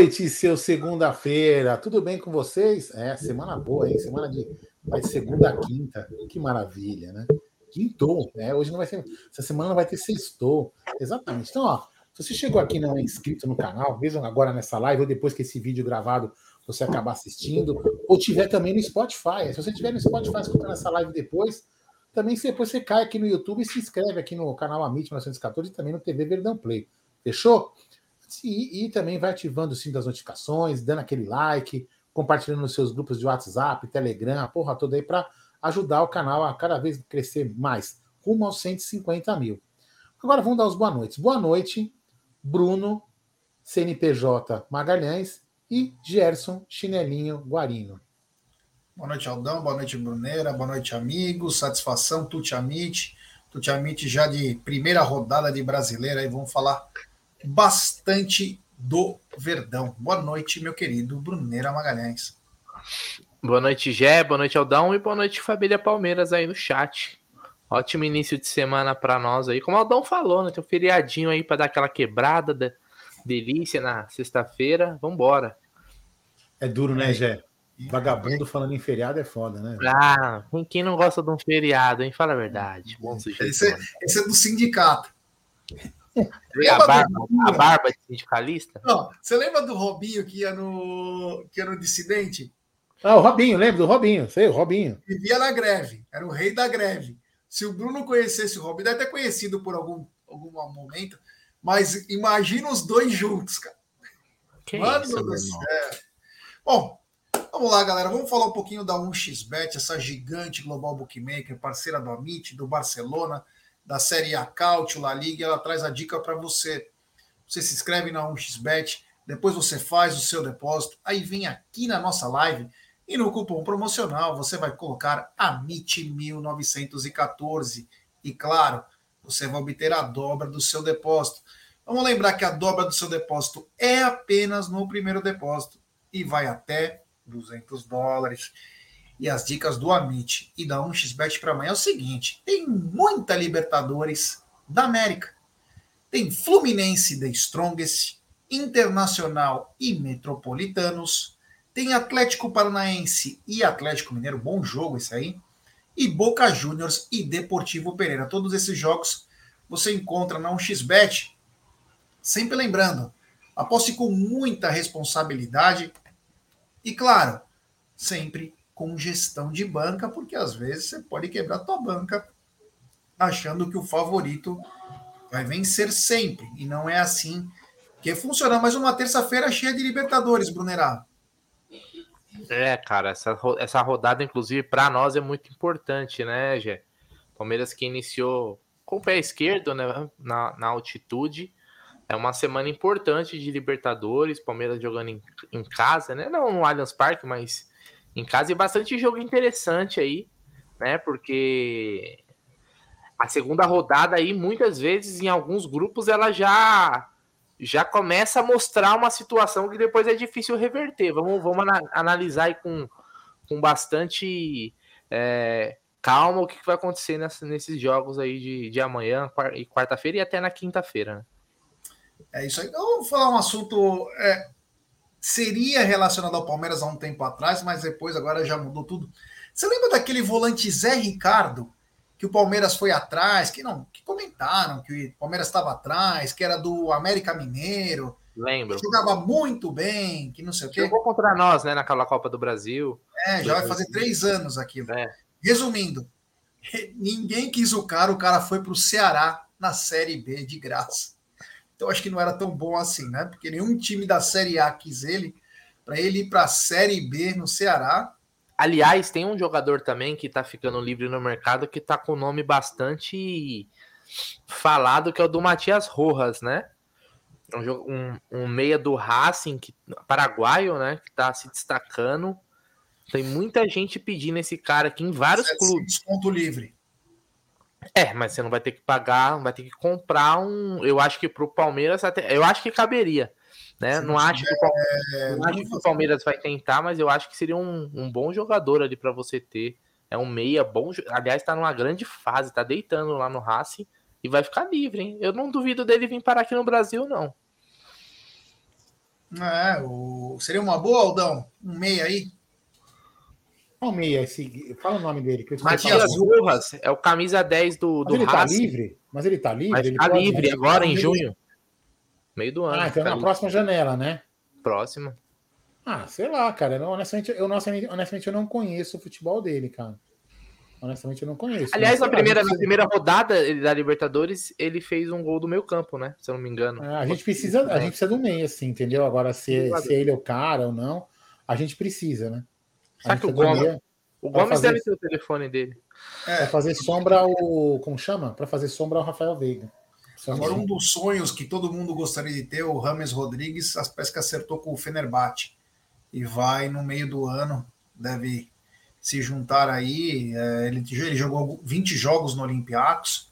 noite, seu segunda-feira. Tudo bem com vocês? É, semana boa, hein? Semana de. Vai segunda a quinta. Que maravilha, né? Quintou, né? Hoje não vai ser. Essa semana não vai ter sextou. Exatamente. Então, ó, se você chegou aqui e não é inscrito no canal, vejam agora nessa live ou depois que esse vídeo gravado você acabar assistindo, ou tiver também no Spotify. Se você tiver no Spotify escutando essa live depois, também depois você cai aqui no YouTube e se inscreve aqui no canal Amit 1914 e também no TV Verdão Play. Fechou? E, e, também vai ativando o sininho das notificações, dando aquele like, compartilhando nos seus grupos de WhatsApp, Telegram, a porra toda aí para ajudar o canal a cada vez crescer mais, rumo aos 150 mil. Agora vamos dar os boa noites. Boa noite, Bruno, CNPJ Magalhães e Gerson Chinelinho Guarino. Boa noite, Aldão. Boa noite, Bruneira. Boa noite, amigos. Satisfação, Tuti Amit. Tuti Amit já de primeira rodada de brasileira. Aí vamos falar bastante do Verdão. Boa noite, meu querido Bruneira Magalhães. Boa noite, Gé. Boa noite, Aldão. E boa noite, família Palmeiras aí no chat. Ótimo início de semana para nós aí. Como o Aldão falou, né? Tem um feriadinho aí para dar aquela quebrada, da delícia na sexta-feira. Vambora. É duro, né, Gé? Vagabundo falando em feriado é foda, né? Ah, quem não gosta de um feriado, hein? Fala a verdade. Bom sujeito. Esse, é, esse é do sindicato. A barba, a barba de sindicalista? Não, você lembra do Robinho que ia no, que era no dissidente? Ah, o Robinho, lembro do Robinho, sei, o Robinho. Vivia na greve, era o rei da greve. Se o Bruno conhecesse o Robinho, deve ter conhecido por algum, algum momento, mas imagina os dois juntos, cara. Que Mano isso, do céu. Bom, vamos lá, galera. Vamos falar um pouquinho da 1xBet, essa gigante global bookmaker, parceira do Amit, do Barcelona da série A Cautio, La Liga, ela traz a dica para você. Você se inscreve na 1xBet, depois você faz o seu depósito, aí vem aqui na nossa live e no cupom promocional você vai colocar AMIT1914 e claro, você vai obter a dobra do seu depósito. Vamos lembrar que a dobra do seu depósito é apenas no primeiro depósito e vai até 200 dólares. E as dicas do Amit e da 1xBet para amanhã é o seguinte: tem muita Libertadores da América. Tem Fluminense The Strongest, Internacional e Metropolitanos. Tem Atlético Paranaense e Atlético Mineiro, bom jogo esse aí. E Boca Juniors e Deportivo Pereira. Todos esses jogos você encontra na 1xBet. Sempre lembrando, aposte com muita responsabilidade e, claro, sempre com gestão de banca, porque às vezes você pode quebrar tua banca achando que o favorito vai vencer sempre. E não é assim que funciona. Mais uma terça-feira cheia de Libertadores, Brunerá. É, cara, essa, essa rodada, inclusive, para nós é muito importante, né, Gé? Palmeiras que iniciou com o pé esquerdo, né, na, na altitude. É uma semana importante de Libertadores, Palmeiras jogando em, em casa, né? Não no Allianz Parque, mas em casa e bastante jogo interessante aí, né? Porque a segunda rodada aí, muitas vezes, em alguns grupos, ela já já começa a mostrar uma situação que depois é difícil reverter. Vamos, vamos analisar aí com, com bastante é, calma o que vai acontecer nessa, nesses jogos aí de, de amanhã e quarta-feira e até na quinta-feira. Né? É isso aí. Então, vamos falar um assunto. É, seria relacionado ao Palmeiras há um tempo atrás, mas depois agora já mudou tudo. Você lembra daquele volante Zé Ricardo que o Palmeiras foi atrás, que não, que comentaram que o Palmeiras estava atrás, que era do América Mineiro. Lembro. Que jogava muito bem, que não sei o quê. Jogou contra nós, né, naquela Copa do Brasil. É, já vai fazer três anos aquilo. É. Resumindo, ninguém quis o cara, o cara foi para o Ceará na Série B de graça. Então acho que não era tão bom assim, né? Porque nenhum time da Série A quis ele, para ele ir para a Série B no Ceará. Aliás, tem um jogador também que está ficando livre no mercado que está com o nome bastante falado, que é o do Matias Rojas, né? Um, um, meia do Racing, que, paraguaio, né? Que está se destacando. Tem muita gente pedindo esse cara aqui em vários clubes. Desconto livre. É, mas você não vai ter que pagar, vai ter que comprar um. Eu acho que pro Palmeiras até. Eu acho que caberia. Né? Não, acho que, o, não acho que o Palmeiras vai tentar, mas eu acho que seria um, um bom jogador ali para você ter. É um meia bom. Aliás, tá numa grande fase, tá deitando lá no Racing e vai ficar livre, hein? Eu não duvido dele vir parar aqui no Brasil, não. É, o... seria uma boa, Aldão? Um meia aí? Qual meia? Esse... Fala o nome dele. Matias Rojas, é o camisa 10 do, do Mas ele tá livre? Mas ele tá livre? Mas ele tá pode- livre agora, em junho. Meio do ano. Ah, então tá na livre. próxima janela, né? Próxima. Ah, sei lá, cara. Eu, honestamente, eu, honestamente, eu não conheço o futebol dele, cara. Honestamente, eu não conheço. Aliás, na primeira, na primeira rodada da Libertadores, ele fez um gol do meio campo, né? Se eu não me engano. É, a gente precisa, a gente precisa do meio, assim, entendeu? Agora, se, se ele é o cara ou não, a gente precisa, né? Sabe que o Gomes, o Gomes fazer deve ter o telefone dele. Pra fazer sombra ao. Como chama? Pra fazer sombra ao Rafael Veiga. Agora, um dos sonhos que todo mundo gostaria de ter, o Rames Rodrigues, as peças que acertou com o Fenerbahçe. E vai no meio do ano, deve se juntar aí. é, ele, ele jogou 20 jogos no Olympiacos.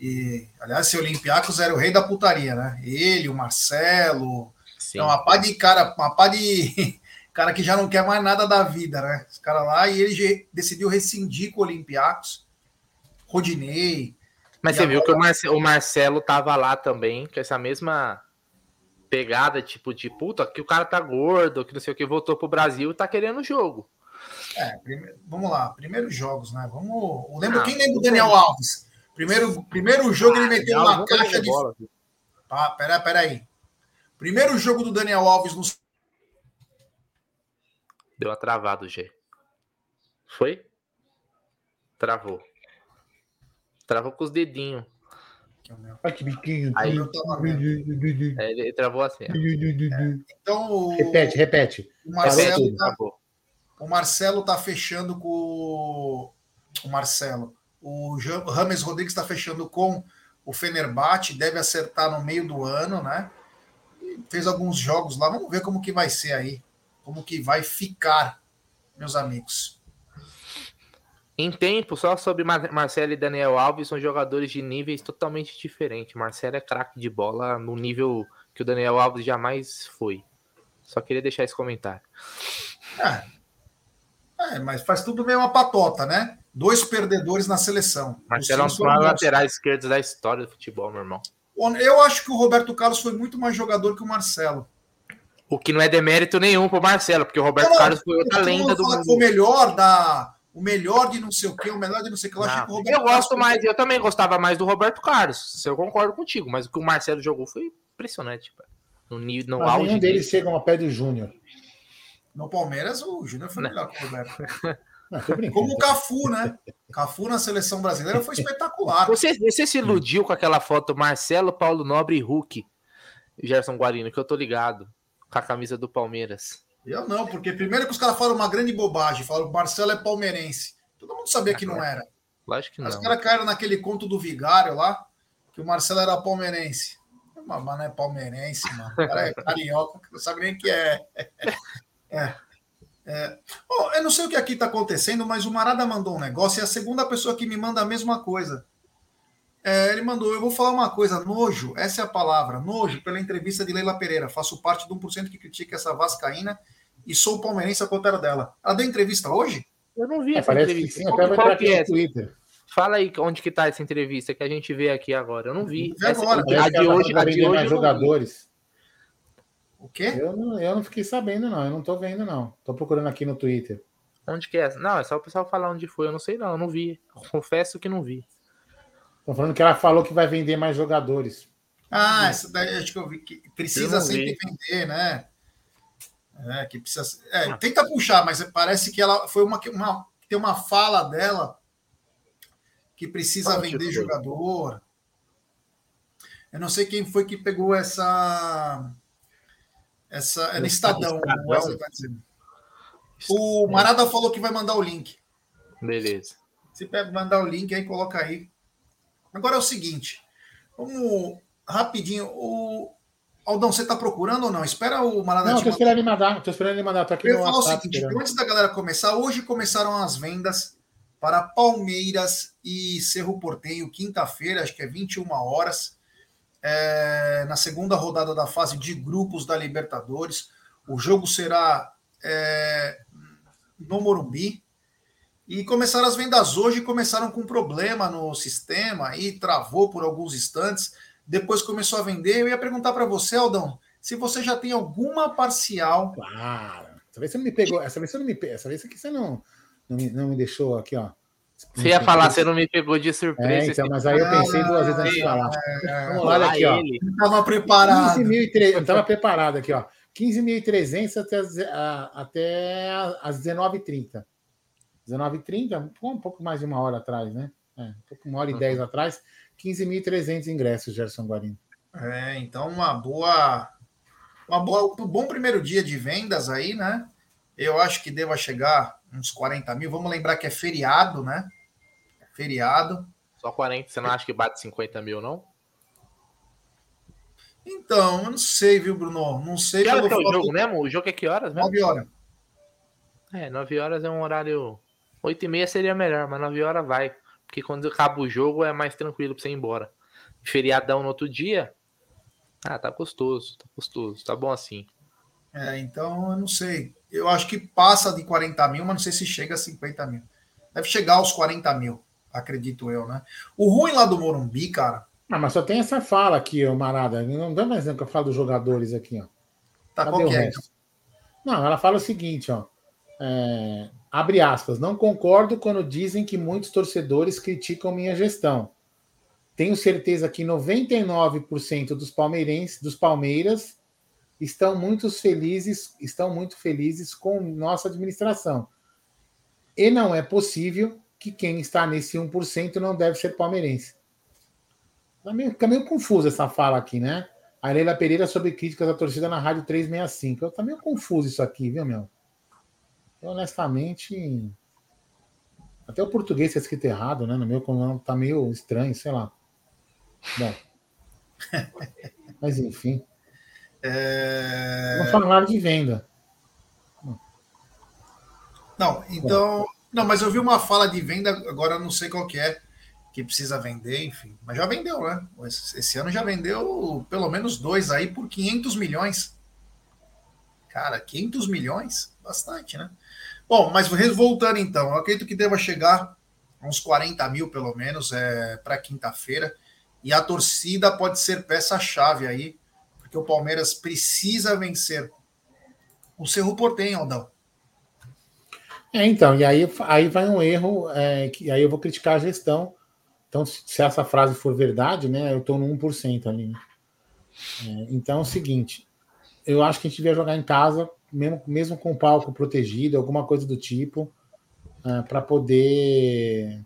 E, aliás, esse Olympiacos era o rei da putaria, né? Ele, o Marcelo. Sim. É uma pá de cara, uma pá de cara que já não quer mais nada da vida, né? Os caras lá, e ele decidiu rescindir com o Olympiacos. Rodinei. Mas você viu que o, Marce- o Marcelo tava lá também, com essa mesma pegada, tipo, de puta, que o cara tá gordo, que não sei o que, voltou pro Brasil e tá querendo o jogo. É, vamos lá, primeiros jogos, né? Vamos. Lembra, Ah, quem lembra do Daniel Alves? Primeiro, primeiro jogo ele meteu Não, uma caixa de. bola. Ah, pera, pera aí. Primeiro jogo do Daniel Alves no. Deu uma travada, G. Foi? Travou. Travou com os dedinhos. Ai, que biquinho. Aí- Eu tava vendo. É, ele travou assim. ó. Então, o, Repete, repete. o Marcelo tá, Travou. o Marcelo tá fechando com o, o Marcelo. O Rames Rodrigues está fechando com o Fenerbahçe, deve acertar no meio do ano, né? Fez alguns jogos lá, vamos ver como que vai ser aí, como que vai ficar, meus amigos. Em tempo, só sobre Mar- Marcelo e Daniel Alves, são jogadores de níveis totalmente diferentes. Marcelo é craque de bola no nível que o Daniel Alves jamais foi. Só queria deixar esse comentário. É, mas faz tudo meio uma patota, né? Dois perdedores na seleção. Marcelo é um Os dos maiores laterais esquerdos da história do futebol, meu irmão. Eu acho que o Roberto Carlos foi muito mais jogador que o Marcelo. O que não é demérito nenhum pro Marcelo, porque o Roberto Não, Carlos foi outra lenda mundo do foi o mundo. melhor da. O melhor de não sei o quê, o melhor de não sei o que. Eu, que o Não, Roberto eu gosto Carlos mais, eu também gostava mais do Roberto Carlos. Se eu concordo contigo, mas o que o Marcelo jogou foi impressionante, cara. No nível, no Mas auge nenhum dele. deles chega ao pé do Júnior. No Palmeiras, o Júnior foi Não. melhor que o Roberto. Não. Como o Cafu, né? Cafu na seleção brasileira foi espetacular. Você, você se iludiu com aquela foto Marcelo, Paulo Nobre e Hulk, Gerson Guarino, que eu tô ligado, com a camisa do Palmeiras. Eu não, porque primeiro que os caras falam uma grande bobagem, falaram que o Marcelo é palmeirense. Todo mundo sabia que não era. Lógico que não. Os caras caíram naquele conto do Vigário lá, que o Marcelo era palmeirense. Mas não é palmeirense, mano. O cara é carioca, não sabe nem o que é. É. É. Ó, eu não sei o que aqui está acontecendo, mas o Marada mandou um negócio e a segunda pessoa que me manda a mesma coisa. É, ele mandou, eu vou falar uma coisa, nojo, essa é a palavra, nojo, pela entrevista de Leila Pereira. Faço parte de 1% que critica essa Vascaína e sou palmeirense ao contrário dela. Ela deu entrevista hoje? Eu não vi É, essa parece que entrevista. sim, até vai qual que aqui é essa? Twitter. Fala aí onde que tá essa entrevista que a gente vê aqui agora. Eu não vi. Essa- agora. a de ela hoje, a de hoje jogadores. O quê? Eu não, eu não fiquei sabendo, não. Eu não tô vendo, não. Tô procurando aqui no Twitter. Onde que é essa? Não, é só o pessoal falar onde foi. Eu não sei não, eu não vi. Confesso que não vi. Tô falando que ela falou que vai vender mais jogadores. Ah, essa daí acho que eu vi que precisa sempre vi. vender, né? É, que precisa. É, tenta puxar, mas parece que ela foi uma, uma tem uma fala dela que precisa Onde vender jogador. Eu não sei quem foi que pegou essa essa é no Estadão. Estadão? o tá Marada falou que vai mandar o link. Beleza. Se pega mandar o link aí, coloca aí. Agora é o seguinte, vamos rapidinho. O, Aldão, você está procurando ou não? Espera o Maradá. Não, estou esperando ele mandar. Estou esperando ele mandar. Tô aqui Eu falar o seguinte: esperando. antes da galera começar, hoje começaram as vendas para Palmeiras e Cerro Portenho, quinta-feira, acho que é 21 horas, é, na segunda rodada da fase de grupos da Libertadores. O jogo será é, no Morumbi. E começaram as vendas hoje, começaram com problema no sistema e travou por alguns instantes. Depois começou a vender. Eu ia perguntar para você, Aldão, se você já tem alguma parcial. Claro. Essa vez você não me pegou. Essa vez você não me pegou. Essa vez aqui você não, não, me, não me deixou aqui, ó. Você ia falar, você não me pegou de surpresa. É, então, mas aí eu pensei ah, duas vezes antes de falar. É, Vamos lá, aqui, ó. Estava preparado. 15.300, estava preparado aqui, ó. 15.300 até, as, até as 19h30. 19h30, um pouco mais de uma hora atrás, né? É, um pouco uma hora e dez atrás. 15.300 ingressos, Gerson Guarino. É, então uma boa, uma boa, um bom primeiro dia de vendas aí, né? Eu acho que deva chegar uns 40 mil. Vamos lembrar que é feriado, né? É feriado. Só 40, você não acha que bate 50 mil, não? Então, eu não sei, viu, Bruno? Não sei. Que que é o jogo mesmo? O jogo é que horas mesmo? 9 horas. É, 9 horas é um horário. 8 e meia seria melhor, mas 9 horas vai. Porque quando acaba o jogo é mais tranquilo pra você ir embora. Feriadão no outro dia. Ah, tá gostoso, tá gostoso, tá bom assim. É, então eu não sei. Eu acho que passa de 40 mil, mas não sei se chega a 50 mil. Deve chegar aos 40 mil, acredito eu, né? O ruim lá do Morumbi, cara. Ah, mas só tem essa fala aqui, ô Marada. Não dá mais exemplo que eu falo dos jogadores aqui, ó. Tá, Cadê qual que é? Não, ela fala o seguinte, ó. É, abre aspas, não concordo quando dizem que muitos torcedores criticam minha gestão. Tenho certeza que 99% dos palmeirenses, dos Palmeiras, estão muito felizes, estão muito felizes com nossa administração. E não é possível que quem está nesse 1% não deve ser palmeirense. Fica meio, fica meio confuso essa fala aqui, né? A Leila Pereira sobre críticas à torcida na Rádio 365. Tá meio confuso isso aqui, viu, meu? Eu, honestamente. Até o português está escrito errado, né? No meu tá meio estranho, sei lá. Bom. Mas enfim. É... Não falaram de venda. Não, então. Não, mas eu vi uma fala de venda, agora não sei qual que é, que precisa vender, enfim. Mas já vendeu, né? Esse ano já vendeu pelo menos dois aí por 500 milhões. Cara, 500 milhões? Bastante, né? Bom, mas voltando então, eu acredito que deva chegar uns 40 mil pelo menos é, para quinta-feira. E a torcida pode ser peça-chave aí que o Palmeiras precisa vencer o Cerro Portenho, Aldão. É, então, e aí, aí vai um erro, é, que aí eu vou criticar a gestão. Então, se essa frase for verdade, né, eu estou no 1% ali. Né? É, então é o seguinte, eu acho que a gente devia jogar em casa, mesmo, mesmo com o palco protegido, alguma coisa do tipo, é, para poder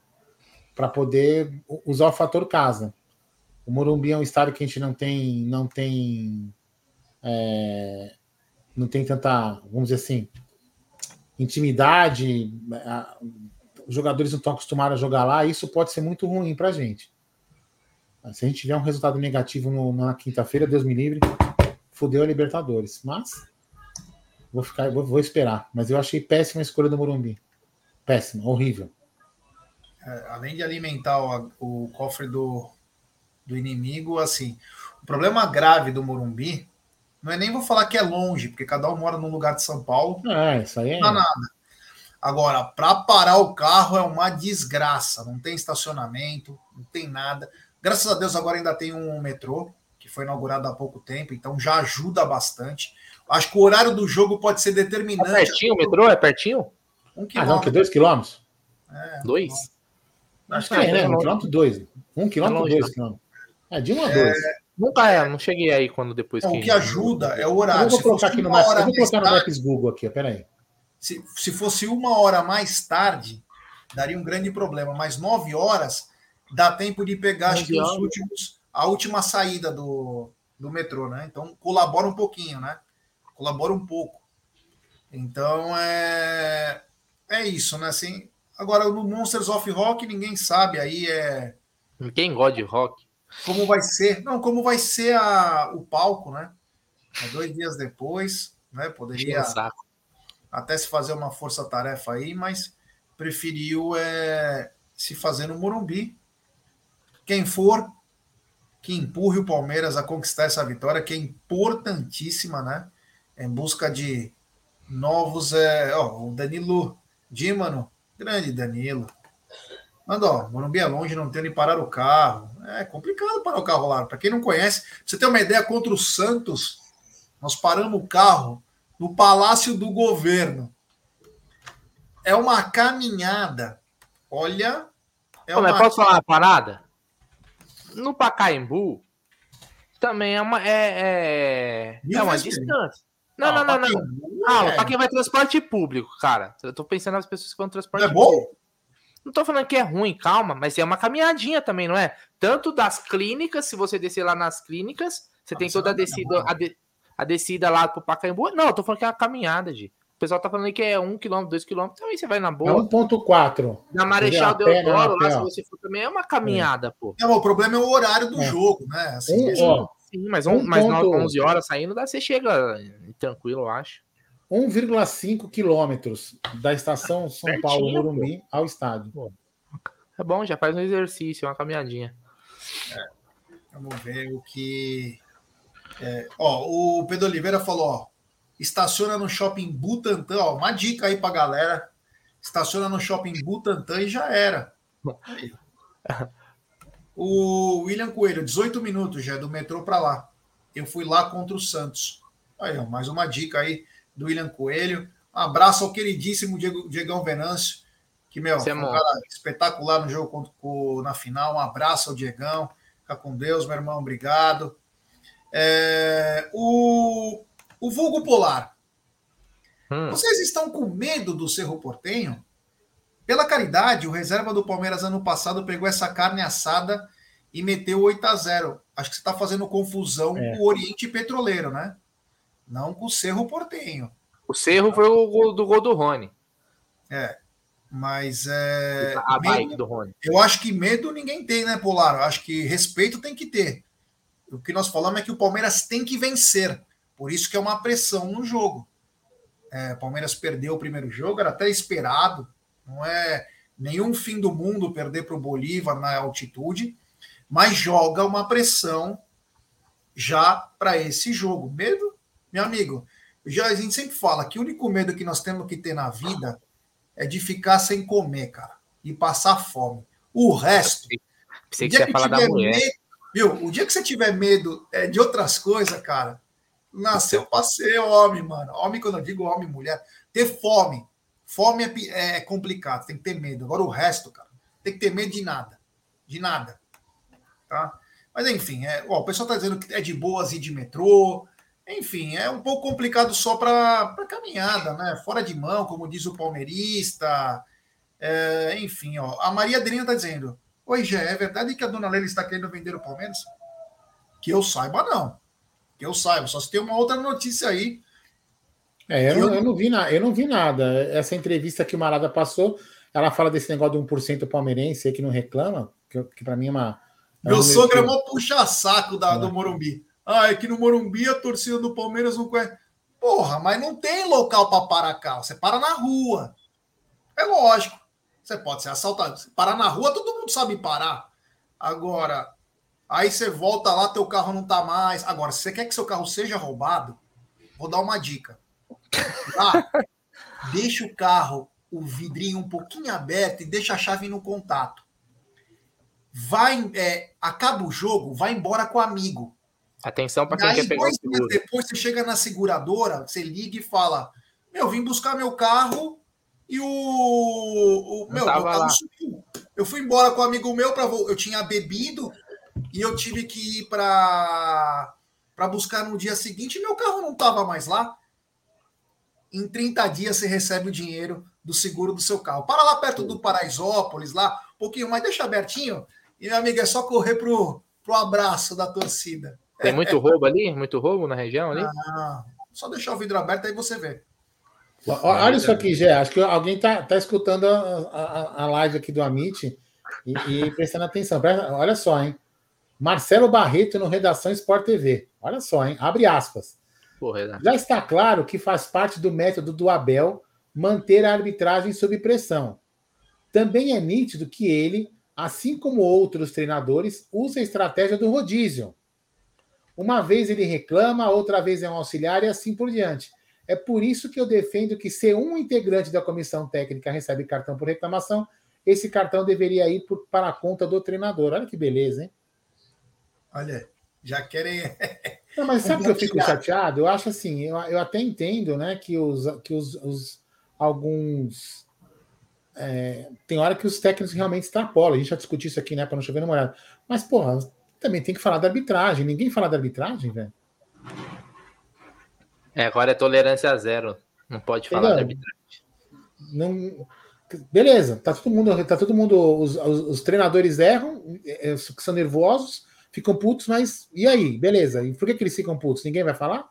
para poder usar o fator casa. O Morumbi é um estádio que a gente não tem, não tem, é, não tem tanta, vamos dizer assim, intimidade. Os jogadores não estão acostumados a jogar lá. Isso pode ser muito ruim para a gente. Se a gente tiver um resultado negativo no, na quinta-feira, Deus me livre, fudeu a Libertadores. Mas vou ficar, vou, vou, esperar. Mas eu achei péssima a escolha do Morumbi. Péssima, horrível. É, além de alimentar o, o cofre do, do inimigo, assim. O problema grave do Morumbi não é nem vou falar que é longe, porque cada um mora num lugar de São Paulo. É, isso aí é. Não dá nada. Agora, para parar o carro é uma desgraça. Não tem estacionamento, não tem nada. Graças a Deus agora ainda tem um metrô foi inaugurado há pouco tempo, então já ajuda bastante. Acho que o horário do jogo pode ser determinante. É pertinho o metrô? É pertinho? Um quilômetro. Ah, não, que dois quilômetros? É, dois? Acho que é, né? Um quilômetro, dois. Um quilômetro, é dois quilômetros. É, de 1 a 2. É... Nunca é, não cheguei aí quando depois que. O que ajuda é o horário. Eu vou colocar aqui no Maps, eu vou colocar no Maps Google aqui, peraí. Se, se fosse uma hora mais tarde, daria um grande problema. Mas nove horas dá tempo de pegar acho que os últimos, a última saída do, do metrô, né? Então colabora um pouquinho, né? Colabora um pouco. Então é é isso, né? Assim, agora no Monsters of Rock ninguém sabe aí é quem gosta de rock como vai ser, não, como vai ser a, o palco, né? É dois dias depois, né? Poderia até se fazer uma força-tarefa aí, mas preferiu é, se fazer no Morumbi. Quem for, que empurre o Palmeiras a conquistar essa vitória, que é importantíssima, né? Em busca de novos. É, ó, o Danilo Dímano, grande Danilo. Manda, ó, Morumbi é longe, não tem onde parar o carro. É complicado parar o carro lá. Para quem não conhece, pra você ter uma ideia, contra o Santos, nós paramos o carro no Palácio do Governo. É uma caminhada. Olha. É Pô, uma... Posso falar uma parada? No Pacaembu também é uma, é, é, é uma distância. Não, ah, não, não, não. Ah, é... para quem vai transporte público, cara. Eu tô pensando nas pessoas que vão transporte é público. Bom? Não tô falando que é ruim, calma, mas é uma caminhadinha também, não é? Tanto das clínicas, se você descer lá nas clínicas, você tem toda a descida, a, de, a descida lá pro Pacaembu. Não, eu tô falando que é uma caminhada, de. O pessoal tá falando que é 1 km, 2 km, também você vai na boa. É 1.4. Na Marechal Deodoro, lá, se você for também, é uma caminhada, é. pô. É, o problema é o horário do é. jogo, né? Assim, um, ó, sim, mas, um, mas ponto... 11 horas saindo, dá, você chega tranquilo, eu acho. 1,5 quilômetros da estação São Certinho, Paulo Morumbi ao estádio. Pô. É bom, já faz um exercício, uma caminhadinha. É. Vamos ver o que. É, ó, o Pedro Oliveira falou: ó, estaciona no shopping Butantã. Ó, uma dica aí pra galera: estaciona no shopping Butantã e já era. O William Coelho, 18 minutos já do metrô para lá. Eu fui lá contra o Santos. Aí, ó, mais uma dica aí do William Coelho. Um abraço ao queridíssimo Diego, Diegão Venâncio, que, meu, foi um cara espetacular no jogo contra, na final. Um abraço ao Diegão. Fica com Deus, meu irmão. Obrigado. É, o, o Vulgo Polar. Hum. Vocês estão com medo do Cerro Portenho? Pela caridade, o reserva do Palmeiras ano passado pegou essa carne assada e meteu 8 a 0 Acho que você está fazendo confusão é. com o Oriente Petroleiro, né? Não com o Cerro Portenho. O Cerro foi o gol do gol do Rony. É. Mas é. A medo, bike do Rony. Eu acho que medo ninguém tem, né, Polar? Eu acho que respeito tem que ter. O que nós falamos é que o Palmeiras tem que vencer. Por isso que é uma pressão no jogo. É, Palmeiras perdeu o primeiro jogo, era até esperado. Não é nenhum fim do mundo perder para o Bolívar na altitude, mas joga uma pressão já para esse jogo. Medo meu amigo, já a gente sempre fala que o único medo que nós temos que ter na vida é de ficar sem comer, cara, e passar fome. O resto. Pensei que você ia falar da mulher. Medo, viu? O dia que você tiver medo é, de outras coisas, cara, nasceu para ser homem, mano. Homem, quando eu digo homem, mulher, ter fome. Fome é, é complicado, tem que ter medo. Agora o resto, cara, tem que ter medo de nada. De nada. Tá? Mas enfim, é, ó, o pessoal está dizendo que é de boas e de metrô. Enfim, é um pouco complicado só para caminhada, né? Fora de mão, como diz o palmeirista. É, enfim, ó, a Maria Adriana está dizendo: Oi, Gé, é verdade que a dona Leila está querendo vender o Palmeiras? Que eu saiba, não. Que eu saiba, só se tem uma outra notícia aí. É, eu, eu, eu, não vi na, eu não vi nada. Essa entrevista que o Marada passou, ela fala desse negócio de 1% palmeirense aí que não reclama, que, que para mim é uma. É Meu sogro é mó puxa-saco da, do Morumbi. Ah, é que no Morumbi a torcida do Palmeiras não conhece. Porra, mas não tem local para parar carro. Você para na rua. É lógico. Você pode ser assaltado. Você parar na rua, todo mundo sabe parar. Agora, aí você volta lá, teu carro não tá mais. Agora, se você quer que seu carro seja roubado, vou dar uma dica. Lá, deixa o carro, o vidrinho um pouquinho aberto e deixa a chave no contato. Vai, é, acaba o jogo, vai embora com o amigo. Atenção para quem quer pegar o seguro. Depois você chega na seguradora, você liga e fala: Meu, vim buscar meu carro e o. o meu, meu carro sumiu. Eu fui embora com um amigo meu para eu tinha bebido e eu tive que ir para para buscar no dia seguinte e meu carro não estava mais lá. Em 30 dias você recebe o dinheiro do seguro do seu carro. Para lá perto do Paraisópolis, lá, um pouquinho, mas deixa abertinho. E, meu amigo, é só correr pro, pro abraço da torcida. Tem muito roubo ali? Muito roubo na região ali? Ah, só deixar o vidro aberto aí você vê. Olha isso aqui, Gé. Acho que alguém está tá escutando a, a, a, live aqui do Amit e, e prestando atenção. Olha só, hein? Marcelo Barreto no Redação Sport TV. Olha só, hein? Abre aspas. Porra, Já está claro que faz parte do método do Abel manter a arbitragem sob pressão. Também é nítido que ele, assim como outros treinadores, usa a estratégia do rodízio. Uma vez ele reclama, outra vez é um auxiliar e assim por diante. É por isso que eu defendo que se um integrante da comissão técnica recebe cartão por reclamação, esse cartão deveria ir para a conta do treinador. Olha que beleza, hein? Olha, já querem. Não, mas sabe que eu fico chateado? Eu acho assim, eu, eu até entendo, né, que os, que os, os alguns é, tem hora que os técnicos realmente extrapolam. A gente já discutiu isso aqui, né, para não chover no molhado. Mas, porra, também tem que falar da arbitragem. Ninguém fala da arbitragem, velho. É, agora é tolerância zero. Não pode falar da arbitragem. Não, beleza, tá todo mundo, tá todo mundo, os, os, os treinadores erram, é, é, são nervosos, ficam putos, mas e aí? Beleza. E por que, que eles ficam putos? Ninguém vai falar?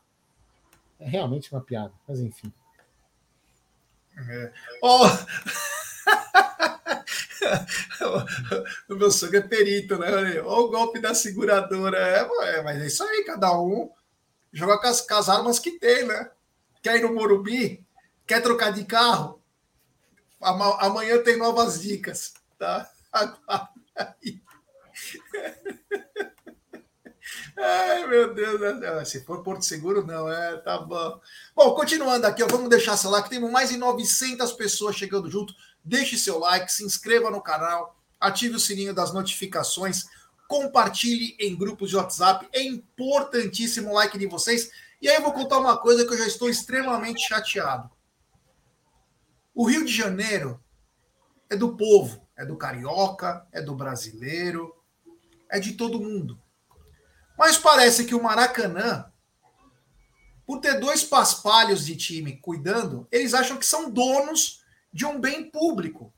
É realmente uma piada, mas enfim. É. Oh! o meu sogro é perito, né? Olha o golpe da seguradora. É, mas é isso aí, cada um joga com as, com as armas que tem, né? Quer ir no Morumbi? Quer trocar de carro? Amanhã tem novas dicas, tá? Aguarda aí. Ai, meu Deus. Se for Porto Seguro, não, é, tá bom. Bom, continuando aqui, ó, vamos deixar seu like. Temos mais de 900 pessoas chegando junto. Deixe seu like, se inscreva no canal, ative o sininho das notificações, compartilhe em grupos de WhatsApp. É importantíssimo o like de vocês. E aí eu vou contar uma coisa que eu já estou extremamente chateado. O Rio de Janeiro é do povo, é do carioca, é do brasileiro, é de todo mundo. Mas parece que o Maracanã, por ter dois paspalhos de time cuidando, eles acham que são donos de um bem público.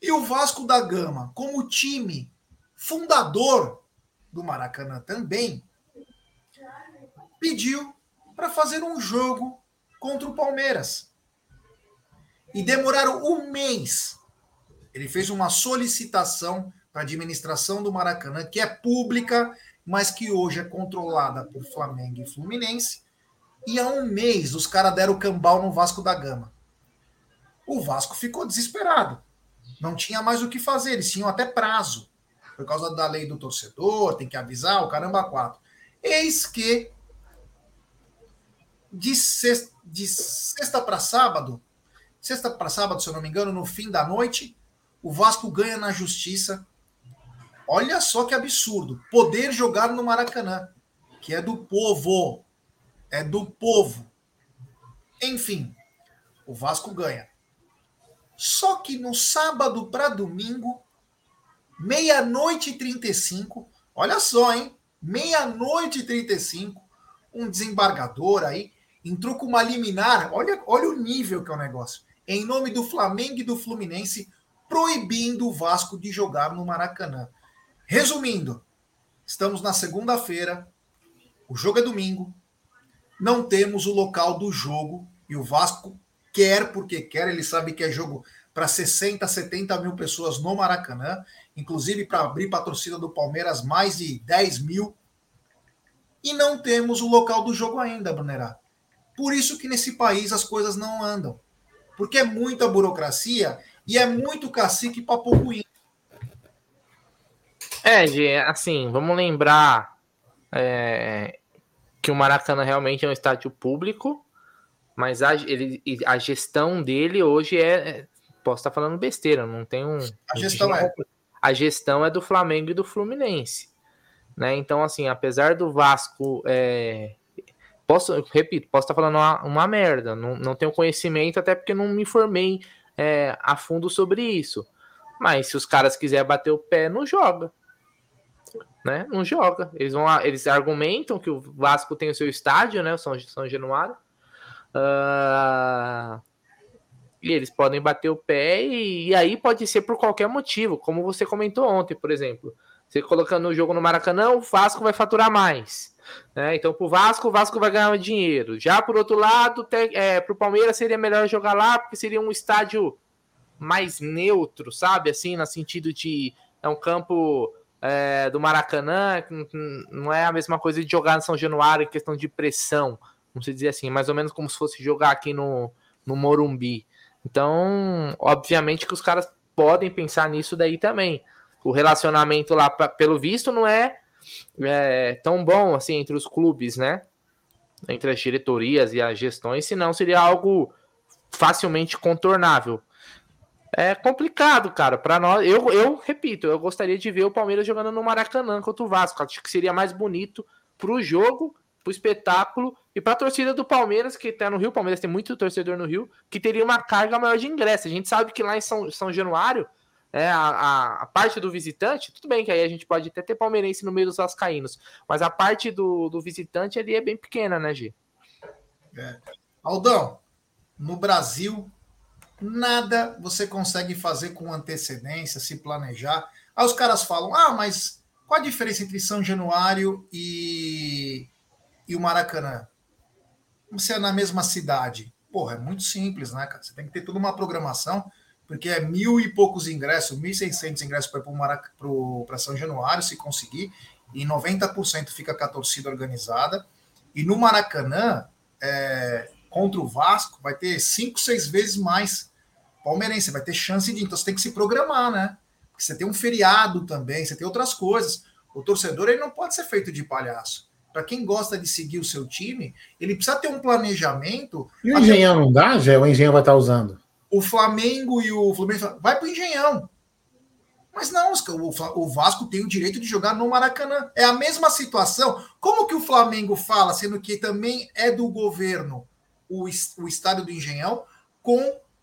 E o Vasco da Gama, como time fundador do Maracanã também, pediu para fazer um jogo contra o Palmeiras. E demoraram um mês. Ele fez uma solicitação para a administração do Maracanã, que é pública, mas que hoje é controlada por Flamengo e Fluminense. E há um mês os caras deram cambal no Vasco da Gama. O Vasco ficou desesperado. Não tinha mais o que fazer, eles tinham até prazo. Por causa da lei do torcedor, tem que avisar, o caramba quatro. Eis que de sexta, de sexta para sábado, sexta para sábado, se eu não me engano, no fim da noite, o Vasco ganha na justiça Olha só que absurdo. Poder jogar no Maracanã, que é do povo. É do povo. Enfim, o Vasco ganha. Só que no sábado para domingo, meia-noite e 35, olha só, hein? Meia-noite e 35, um desembargador aí entrou com uma liminar, olha, olha o nível que é o negócio, em nome do Flamengo e do Fluminense, proibindo o Vasco de jogar no Maracanã. Resumindo, estamos na segunda-feira, o jogo é domingo, não temos o local do jogo e o Vasco quer porque quer, ele sabe que é jogo para 60, 70 mil pessoas no Maracanã, inclusive para abrir para torcida do Palmeiras mais de 10 mil. E não temos o local do jogo ainda, Brunerá. Por isso que nesse país as coisas não andam. Porque é muita burocracia e é muito cacique para pouco índio. É, Gê, assim, vamos lembrar é, que o Maracanã realmente é um estádio público, mas a, ele, a gestão dele hoje é, é. Posso estar falando besteira, não tem um. A gestão é. A gestão é do Flamengo e do Fluminense. Né? Então, assim, apesar do Vasco. É, posso, repito, posso estar falando uma, uma merda, não, não tenho conhecimento, até porque não me informei é, a fundo sobre isso. Mas se os caras quiserem bater o pé, não joga né? Não joga. Eles vão, eles argumentam que o Vasco tem o seu estádio, né? O São, São Januário. Uh, e eles podem bater o pé e, e, aí pode ser por qualquer motivo, como você comentou ontem, por exemplo. Você colocando o jogo no Maracanã, o Vasco vai faturar mais. Né? Então, para o Vasco, o Vasco vai ganhar dinheiro. Já por outro lado, é, para o Palmeiras seria melhor jogar lá, porque seria um estádio mais neutro, sabe? Assim, no sentido de é um campo é, do Maracanã, não é a mesma coisa de jogar no São Januário em questão de pressão, vamos dizer assim, mais ou menos como se fosse jogar aqui no, no Morumbi. Então, obviamente que os caras podem pensar nisso daí também. O relacionamento lá, pelo visto, não é, é tão bom assim entre os clubes, né? Entre as diretorias e as gestões, senão seria algo facilmente contornável. É complicado, cara. Para nós, eu, eu repito, eu gostaria de ver o Palmeiras jogando no Maracanã contra o Vasco. Acho que seria mais bonito para o jogo, para o espetáculo e para a torcida do Palmeiras, que está no Rio. O Palmeiras tem muito torcedor no Rio, que teria uma carga maior de ingresso. A gente sabe que lá em São, São Januário, é, a, a, a, parte do visitante, tudo bem que aí a gente pode até ter palmeirense no meio dos vascaínos, mas a parte do, do visitante ali é bem pequena, né, G? É. Aldão, no Brasil, nada você consegue fazer com antecedência, se planejar. Aí os caras falam: ah, mas qual a diferença entre São Januário e, e o Maracanã? Você é na mesma cidade. Porra, é muito simples, né, cara? Você tem que ter toda uma programação, porque é mil e poucos ingressos, 1.600 ingressos para São Januário, se conseguir, e 90% fica com a torcida organizada. E no Maracanã, é, contra o Vasco, vai ter cinco, seis vezes mais palmeirense, vai ter chance de. Então você tem que se programar, né? Porque você tem um feriado também, você tem outras coisas. O torcedor ele não pode ser feito de palhaço. Para quem gosta de seguir o seu time, ele precisa ter um planejamento. E o Engenhão não dá, já? O Engenhão vai estar usando. O Flamengo e o Fluminense vai para o Engenhão. Mas não, o Vasco tem o direito de jogar no Maracanã. É a mesma situação. Como que o Flamengo fala, sendo que também é do governo o, o estádio do Engenhão, com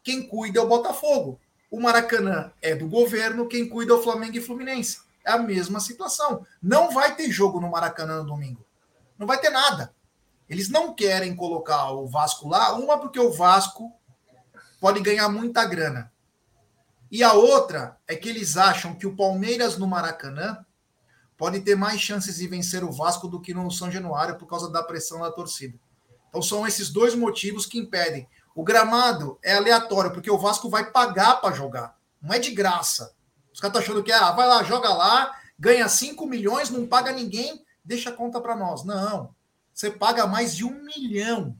quem cuida é o Botafogo. O Maracanã é do governo, quem cuida é o Flamengo e Fluminense. É a mesma situação. Não vai ter jogo no Maracanã no domingo. Não vai ter nada. Eles não querem colocar o Vasco lá, uma porque o Vasco pode ganhar muita grana. E a outra é que eles acham que o Palmeiras no Maracanã pode ter mais chances de vencer o Vasco do que no São Januário por causa da pressão da torcida. Então são esses dois motivos que impedem. O gramado é aleatório, porque o Vasco vai pagar para jogar. Não é de graça. Os caras estão achando que ah, vai lá, joga lá, ganha 5 milhões, não paga ninguém, deixa a conta para nós. Não. Você paga mais de um milhão.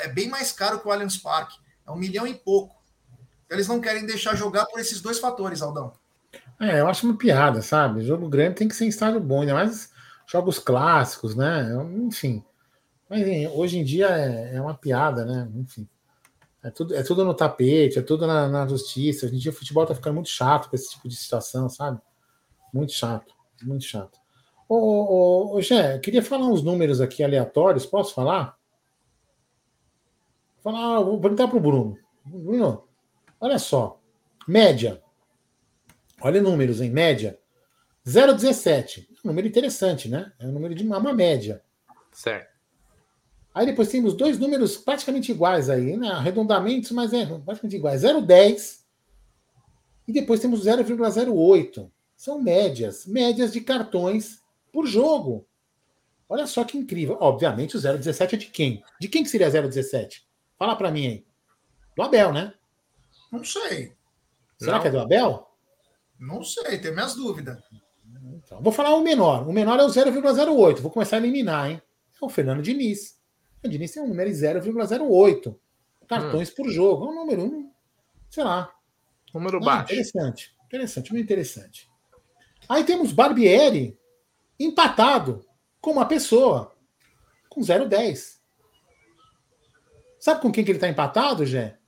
É bem mais caro que o Allianz Parque. É um milhão e pouco. Então, eles não querem deixar jogar por esses dois fatores, Aldão. É, eu acho uma piada, sabe? Jogo grande tem que ser em estádio bom, ainda mais jogos clássicos, né? Enfim. Mas hoje em dia é, é, uma piada, né? Enfim. É tudo, é tudo no tapete, é tudo na, na justiça. Hoje em dia o futebol tá ficando muito chato com esse tipo de situação, sabe? Muito chato, muito chato. Ô, ô, ô Gé, queria falar uns números aqui aleatórios, posso falar? Vou falar, vou perguntar para o Bruno. Bruno, olha só. Média. Olha números, em média. 0,17. Um número interessante, né? É um número de uma média. Certo. Aí depois temos dois números praticamente iguais aí, né? arredondamentos, mas é praticamente iguais. 0,10 e depois temos 0,08. São médias, médias de cartões por jogo. Olha só que incrível. Obviamente o 0,17 é de quem? De quem que seria 0,17? Fala para mim aí. Do Abel, né? Não sei. Será Não. que é do Abel? Não sei, tenho minhas dúvidas. Então, vou falar o menor. O menor é o 0,08. Vou começar a eliminar, hein? É o Fernando Diniz. O Diniz tem um número 0,08 cartões hum. por jogo. É um número, sei lá. Número ah, baixo. Interessante. Interessante, muito interessante. Aí temos Barbieri empatado com uma pessoa com 0,10. Sabe com quem que ele está empatado, Gé?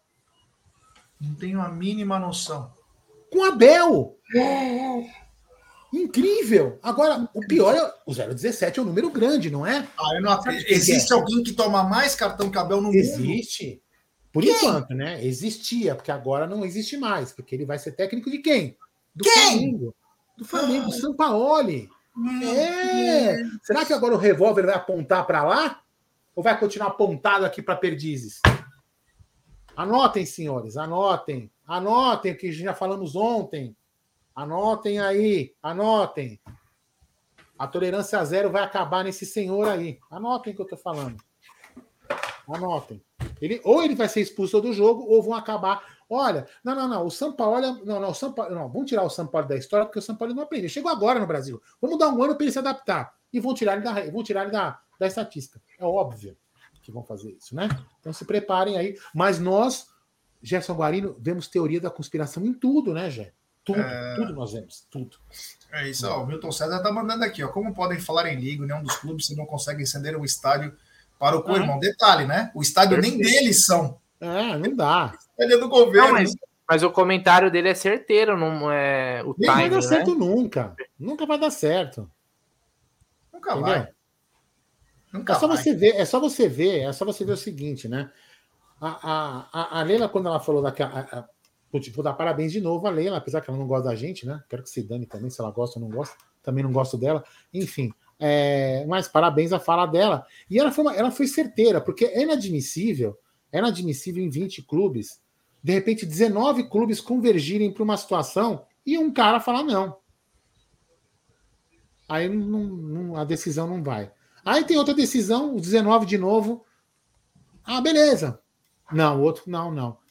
Não tenho a mínima noção. Com Abel! É. Incrível! Agora, o pior é o 017 é um número grande, não é? Ah, não acredito. Existe é? alguém que toma mais cartão que Abel no mundo? Existe. Por quem? enquanto, né? Existia, porque agora não existe mais, porque ele vai ser técnico de quem? Do quem? Flamengo. Do Flamengo, do Sampaoli. É. Será que agora o revólver vai apontar para lá? Ou vai continuar apontado aqui para Perdizes? Anotem, senhores, anotem. Anotem, que já falamos ontem. Anotem aí, anotem. A tolerância zero vai acabar nesse senhor aí. Anotem o que eu tô falando. Anotem. Ele, ou ele vai ser expulso do jogo, ou vão acabar. Olha, não, não, não. O São Paulo. Não, não, o São Paulo. Não, vamos tirar o São Paulo da história, porque o São Paulo não aprendeu. Chegou agora no Brasil. Vamos dar um ano para ele se adaptar. E vão tirar ele da, vão tirar ele da, da estatística. É óbvio. que vão fazer isso, né? Então se preparem aí. Mas nós, Gerson Guarino, vemos teoria da conspiração em tudo, né, Gé? Tudo, é... tudo nós vemos, tudo. É isso, ó, o Milton César tá mandando aqui, ó. Como podem falar em liga, nenhum dos clubes se não consegue acender o estádio para o co-irmão? Detalhe, né? O estádio Perfeito. nem deles são. É, não dá. Ele é do governo. Não, mas, mas, o comentário dele é certeiro, não é o Nem time, vai dar né? certo nunca. Nunca vai dar certo. Nunca Entendeu? vai. Nunca é só vai. você ver, é só você ver, é só você ver o seguinte, né? A, a, a Leila, quando ela falou daquela. Putz, vou dar parabéns de novo a Leila, apesar que ela não gosta da gente, né? Quero que se dane também, se ela gosta ou não gosta. Também não gosto dela. Enfim, é, mas parabéns a fala dela. E ela foi, uma, ela foi certeira, porque é inadmissível, é inadmissível em 20 clubes, de repente 19 clubes convergirem para uma situação e um cara falar não. Aí não, não, a decisão não vai. Aí tem outra decisão, o 19 de novo. Ah, beleza. Não, o outro, não, não.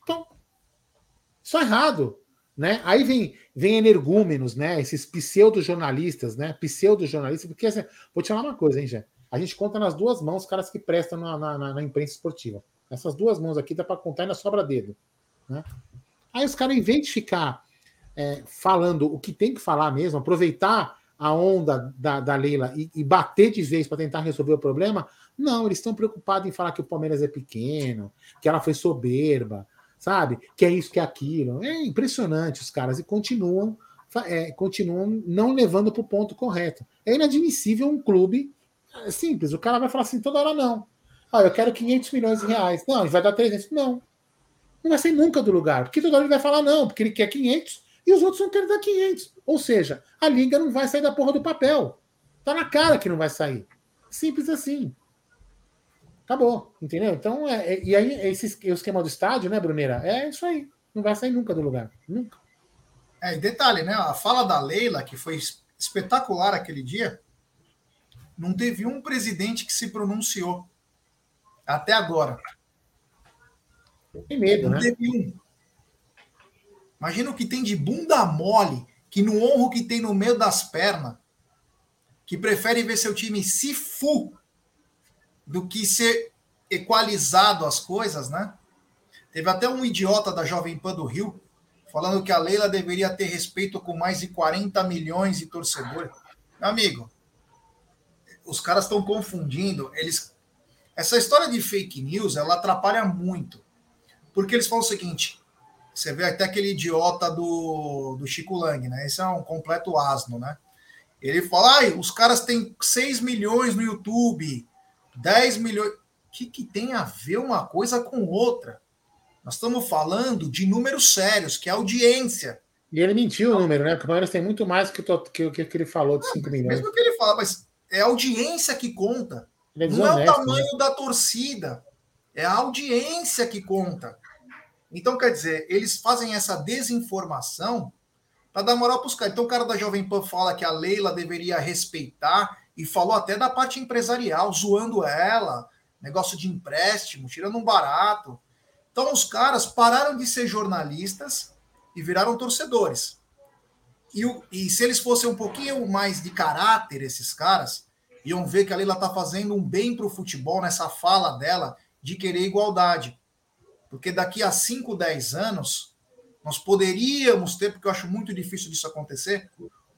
Então, só errado. Né? Aí vem, vem energúmenos, né? Esses pseudo-jornalistas, né? Pseudo-jornalistas, porque assim, vou te falar uma coisa, hein, Jé? A gente conta nas duas mãos os caras que prestam na, na, na imprensa esportiva. Essas duas mãos aqui dá para contar e ainda sobra dedo. Né? Aí os caras, em vez de ficar é, falando o que tem que falar mesmo, aproveitar a onda da, da Leila e, e bater de vez para tentar resolver o problema, não, eles estão preocupados em falar que o Palmeiras é pequeno, que ela foi soberba, sabe? Que é isso, que é aquilo. É impressionante os caras e continuam, é, continuam não levando para o ponto correto. É inadmissível um clube é simples. O cara vai falar assim toda hora não. Ah, eu quero 500 milhões de reais. Não, ele vai dar 300. Não. Não vai sair nunca do lugar. Porque toda hora ele vai falar não, porque ele quer 500 e os outros não querem dar 500. Ou seja, a liga não vai sair da porra do papel. Tá na cara que não vai sair. Simples assim. Acabou, entendeu? Então, é, é, e aí, esse esquema do estádio, né, Bruneira? É isso aí. Não vai sair nunca do lugar. Nunca. É, e detalhe, né? A fala da Leila, que foi espetacular aquele dia, não teve um presidente que se pronunciou. Até agora. Tem medo, não né? teve um. Imagina o que tem de bunda mole, que não honra o que tem no meio das pernas, que prefere ver seu time se fu do que ser equalizado as coisas, né? Teve até um idiota da Jovem Pan do Rio falando que a Leila deveria ter respeito com mais de 40 milhões de torcedores. Amigo, os caras estão confundindo, eles essa história de fake news, ela atrapalha muito. Porque eles falam o seguinte, você vê até aquele idiota do, do Chico Lang, né? Esse é um completo asno, né? Ele fala, ai, os caras têm 6 milhões no YouTube, 10 milhões. O que, que tem a ver uma coisa com outra? Nós estamos falando de números sérios, que é audiência. E ele mentiu o número, né? Porque o Palmeiras tem muito mais que o que, que, que ele falou de 5 milhões. Mesmo que ele fala, mas é a audiência que conta. É não é o tamanho né? da torcida, é a audiência que conta. Então, quer dizer, eles fazem essa desinformação para dar moral para os caras. Então, o cara da Jovem Pan fala que a Leila deveria respeitar e falou até da parte empresarial, zoando ela, negócio de empréstimo, tirando um barato. Então, os caras pararam de ser jornalistas e viraram torcedores. E, e se eles fossem um pouquinho mais de caráter, esses caras, iam ver que a Leila está fazendo um bem para o futebol nessa fala dela de querer igualdade. Porque daqui a 5, 10 anos, nós poderíamos ter, porque eu acho muito difícil disso acontecer,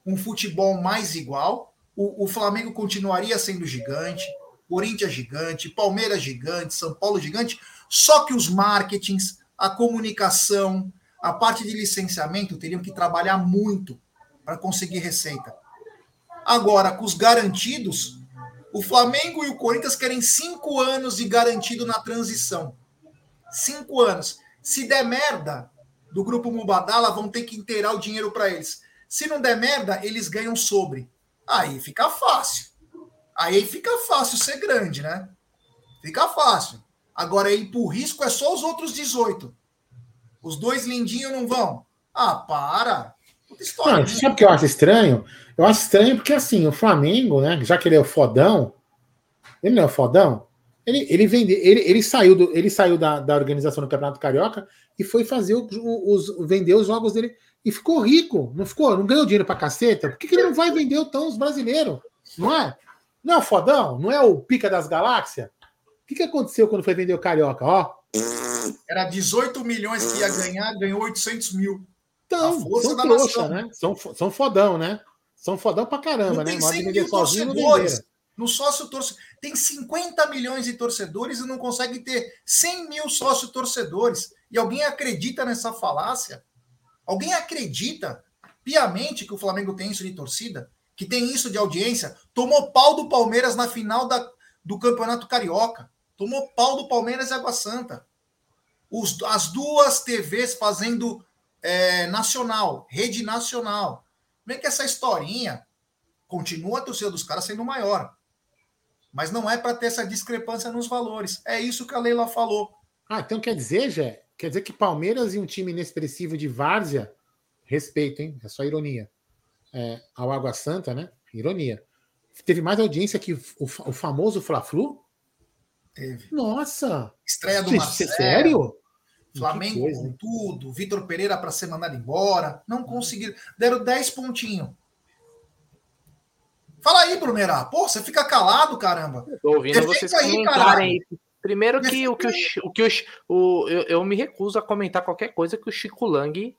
um futebol mais igual. O, o Flamengo continuaria sendo gigante, Corinthians gigante, Palmeiras gigante, São Paulo gigante, só que os marketings, a comunicação, a parte de licenciamento teriam que trabalhar muito para conseguir receita. Agora, com os garantidos, o Flamengo e o Corinthians querem cinco anos de garantido na transição. Cinco anos. Se der merda do grupo Mubadala, vão ter que inteirar o dinheiro para eles. Se não der merda, eles ganham sobre. Aí fica fácil. Aí fica fácil ser grande, né? Fica fácil. Agora, ir pro risco é só os outros 18. Os dois lindinhos não vão. Ah, para. História, não, né? Sabe o que eu acho estranho? Eu acho estranho porque, assim, o Flamengo, né? Já que ele é o fodão, ele não é o fodão, ele, ele, vende, ele, ele saiu, do, ele saiu da, da organização do Campeonato Carioca e foi fazer os, os, vender os jogos dele e ficou rico, não ficou? Não ganhou dinheiro pra caceta? Por que, que ele não vai vender então os brasileiros? Não é? Não é o fodão? Não é o pica das galáxias? O que, que aconteceu quando foi vender o Carioca? Ó. Era 18 milhões que ia ganhar, ganhou 800 mil. Então, são trouxa, né? São, são fodão, né? São fodão pra caramba, não né? Tem 100 mil torcedores. No sócio torcedor. Tem 50 milhões de torcedores e não consegue ter 100 mil sócio torcedores. E alguém acredita nessa falácia? Alguém acredita piamente que o Flamengo tem isso de torcida? Que tem isso de audiência? Tomou pau do Palmeiras na final da, do Campeonato Carioca. Tomou pau do Palmeiras e Água Santa. Os, as duas TVs fazendo é, nacional, rede nacional. Vem que essa historinha continua a torcida dos caras sendo maior. Mas não é para ter essa discrepância nos valores. É isso que a Leila falou. Ah, então quer dizer, Jé, quer dizer que Palmeiras e um time inexpressivo de Várzea, respeito, hein? É só ironia. É, ao Água Santa, né? Ironia. Teve mais audiência que o, o famoso Fla-Flu? Teve. Nossa! Estreia do Marcelo. Sério? Flamengo coisa, com tudo, Vitor Pereira para ser mandado embora. Não conseguiram. Deram 10 pontinhos. Fala aí, Brunerá. Pô, você fica calado, caramba. Tô ouvindo Defeito vocês aí, comentarem aí. Primeiro que o que, o, o, que o, o eu, eu, me recuso a comentar qualquer coisa que o Chico Lang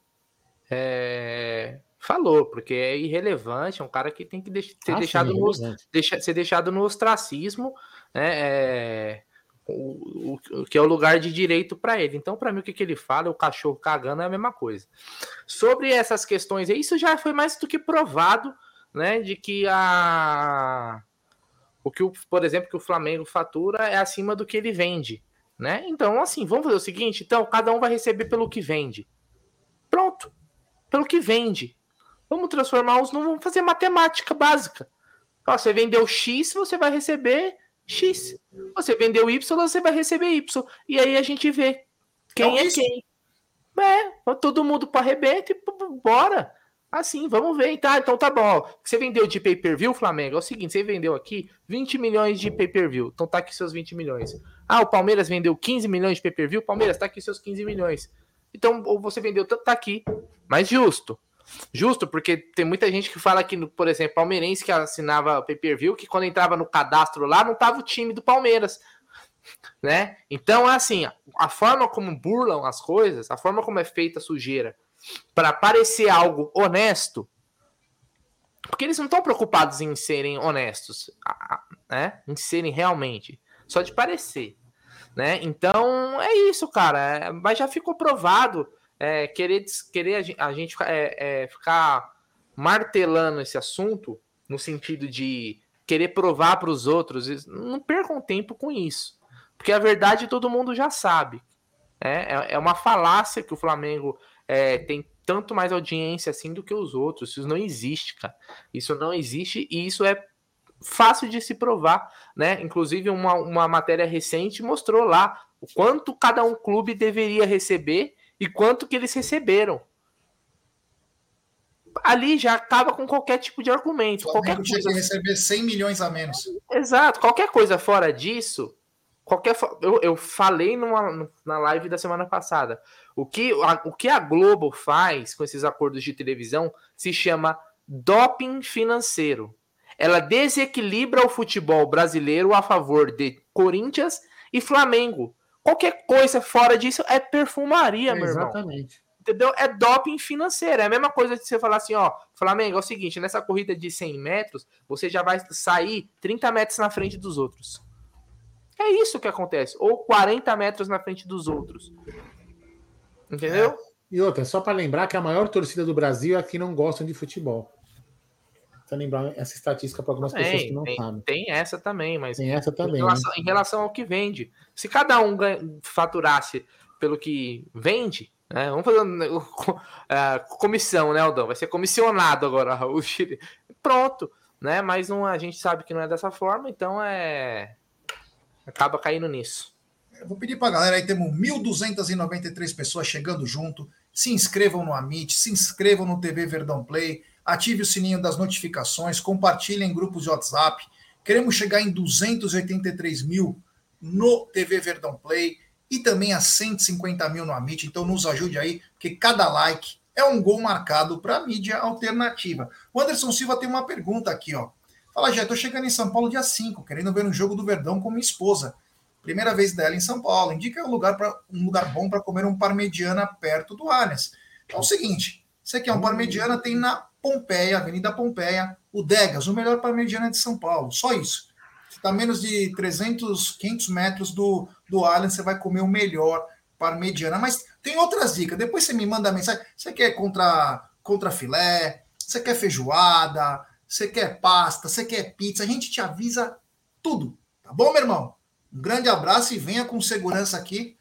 é, falou, porque é irrelevante, é um cara que tem que ser, ah, deixado, sim, no, deixa, ser deixado no ostracismo, né? É, o, o, que é o lugar de direito para ele. Então, para mim, o que, que ele fala, o cachorro cagando é a mesma coisa. Sobre essas questões, isso já foi mais do que provado, né? De que a o que, o, por exemplo, que o Flamengo fatura é acima do que ele vende, né? Então, assim, vamos fazer o seguinte: então, cada um vai receber pelo que vende. Pronto, pelo que vende. Vamos transformar os. Vamos fazer matemática básica. Ó, você vendeu X, você vai receber X. Você vendeu Y, você vai receber Y. E aí a gente vê quem é, é quem. É, todo mundo para arrebento e bora. Assim, vamos ver. Tá, então tá bom. Você vendeu de pay-per-view, Flamengo? É o seguinte, você vendeu aqui 20 milhões de pay-per-view. Então tá aqui seus 20 milhões. Ah, o Palmeiras vendeu 15 milhões de pay-per-view. Palmeiras, tá aqui seus 15 milhões. Então, ou você vendeu, tá aqui. Mais justo. Justo, porque tem muita gente que fala que, por exemplo, palmeirense que assinava pay-per-view, que quando entrava no cadastro lá, não tava o time do Palmeiras. Né? Então, assim, a forma como burlam as coisas, a forma como é feita a sujeira para parecer algo honesto, porque eles não estão preocupados em serem honestos, né? Em serem realmente, só de parecer, né? Então é isso, cara. É, mas já ficou provado é, querer, querer a gente é, é, ficar martelando esse assunto no sentido de querer provar para os outros, não percam tempo com isso, porque a verdade todo mundo já sabe. Né? É, é uma falácia que o Flamengo é, tem tanto mais audiência assim do que os outros. Isso não existe, cara. Isso não existe e isso é fácil de se provar, né? Inclusive, uma, uma matéria recente mostrou lá o quanto cada um clube deveria receber e quanto que eles receberam. Ali já acaba com qualquer tipo de argumento. qualquer tinha coisa... que receber 100 milhões a menos. Exato. Qualquer coisa fora disso, qualquer eu, eu falei numa, na live da semana passada. O que, a, o que a Globo faz com esses acordos de televisão se chama doping financeiro. Ela desequilibra o futebol brasileiro a favor de Corinthians e Flamengo. Qualquer coisa fora disso é perfumaria, é, meu irmão. Exatamente. Entendeu? É doping financeiro. É a mesma coisa de você falar assim, ó, Flamengo, é o seguinte, nessa corrida de 100 metros, você já vai sair 30 metros na frente dos outros. É isso que acontece. Ou 40 metros na frente dos outros. Entendeu? É. E outra, só para lembrar que a maior torcida do Brasil é que não gostam de futebol. Pra lembrar essa estatística para algumas tem, pessoas que não tem, sabem. Tem essa também, mas. Tem essa também. Em relação, né? em relação ao que vende. Se cada um ganha, faturasse pelo que vende, né? Vamos fazer uh, comissão, né, Aldão? Vai ser comissionado agora o Chile. Pronto, né? Mas não, a gente sabe que não é dessa forma, então é. Acaba caindo nisso. Eu vou pedir para a galera aí, temos 1.293 pessoas chegando junto. Se inscrevam no Amit, se inscrevam no TV Verdão Play ative o sininho das notificações, compartilhe em grupos de WhatsApp. Queremos chegar em 283 mil no TV Verdão Play e também a 150 mil no Amit. Então nos ajude aí, porque cada like é um gol marcado para a mídia alternativa. O Anderson Silva tem uma pergunta aqui, ó. Fala, já estou chegando em São Paulo dia 5, querendo ver um jogo do Verdão com minha esposa. Primeira vez dela em São Paulo. Indica um lugar, pra, um lugar bom para comer um parmegiana perto do Allianz. Então é o seguinte: você quer um parmegiana, tem na Pompeia, Avenida Pompeia, o Degas, o melhor parmegiana de São Paulo. Só isso. Está menos de 300, 500 metros do, do Allianz, você vai comer o melhor parmegiana. Mas tem outras dicas. Depois você me manda mensagem. Você quer contra, contra filé? Você quer feijoada? Você quer pasta? Você quer pizza? A gente te avisa tudo. Tá bom, meu irmão? Um grande abraço e venha com segurança aqui.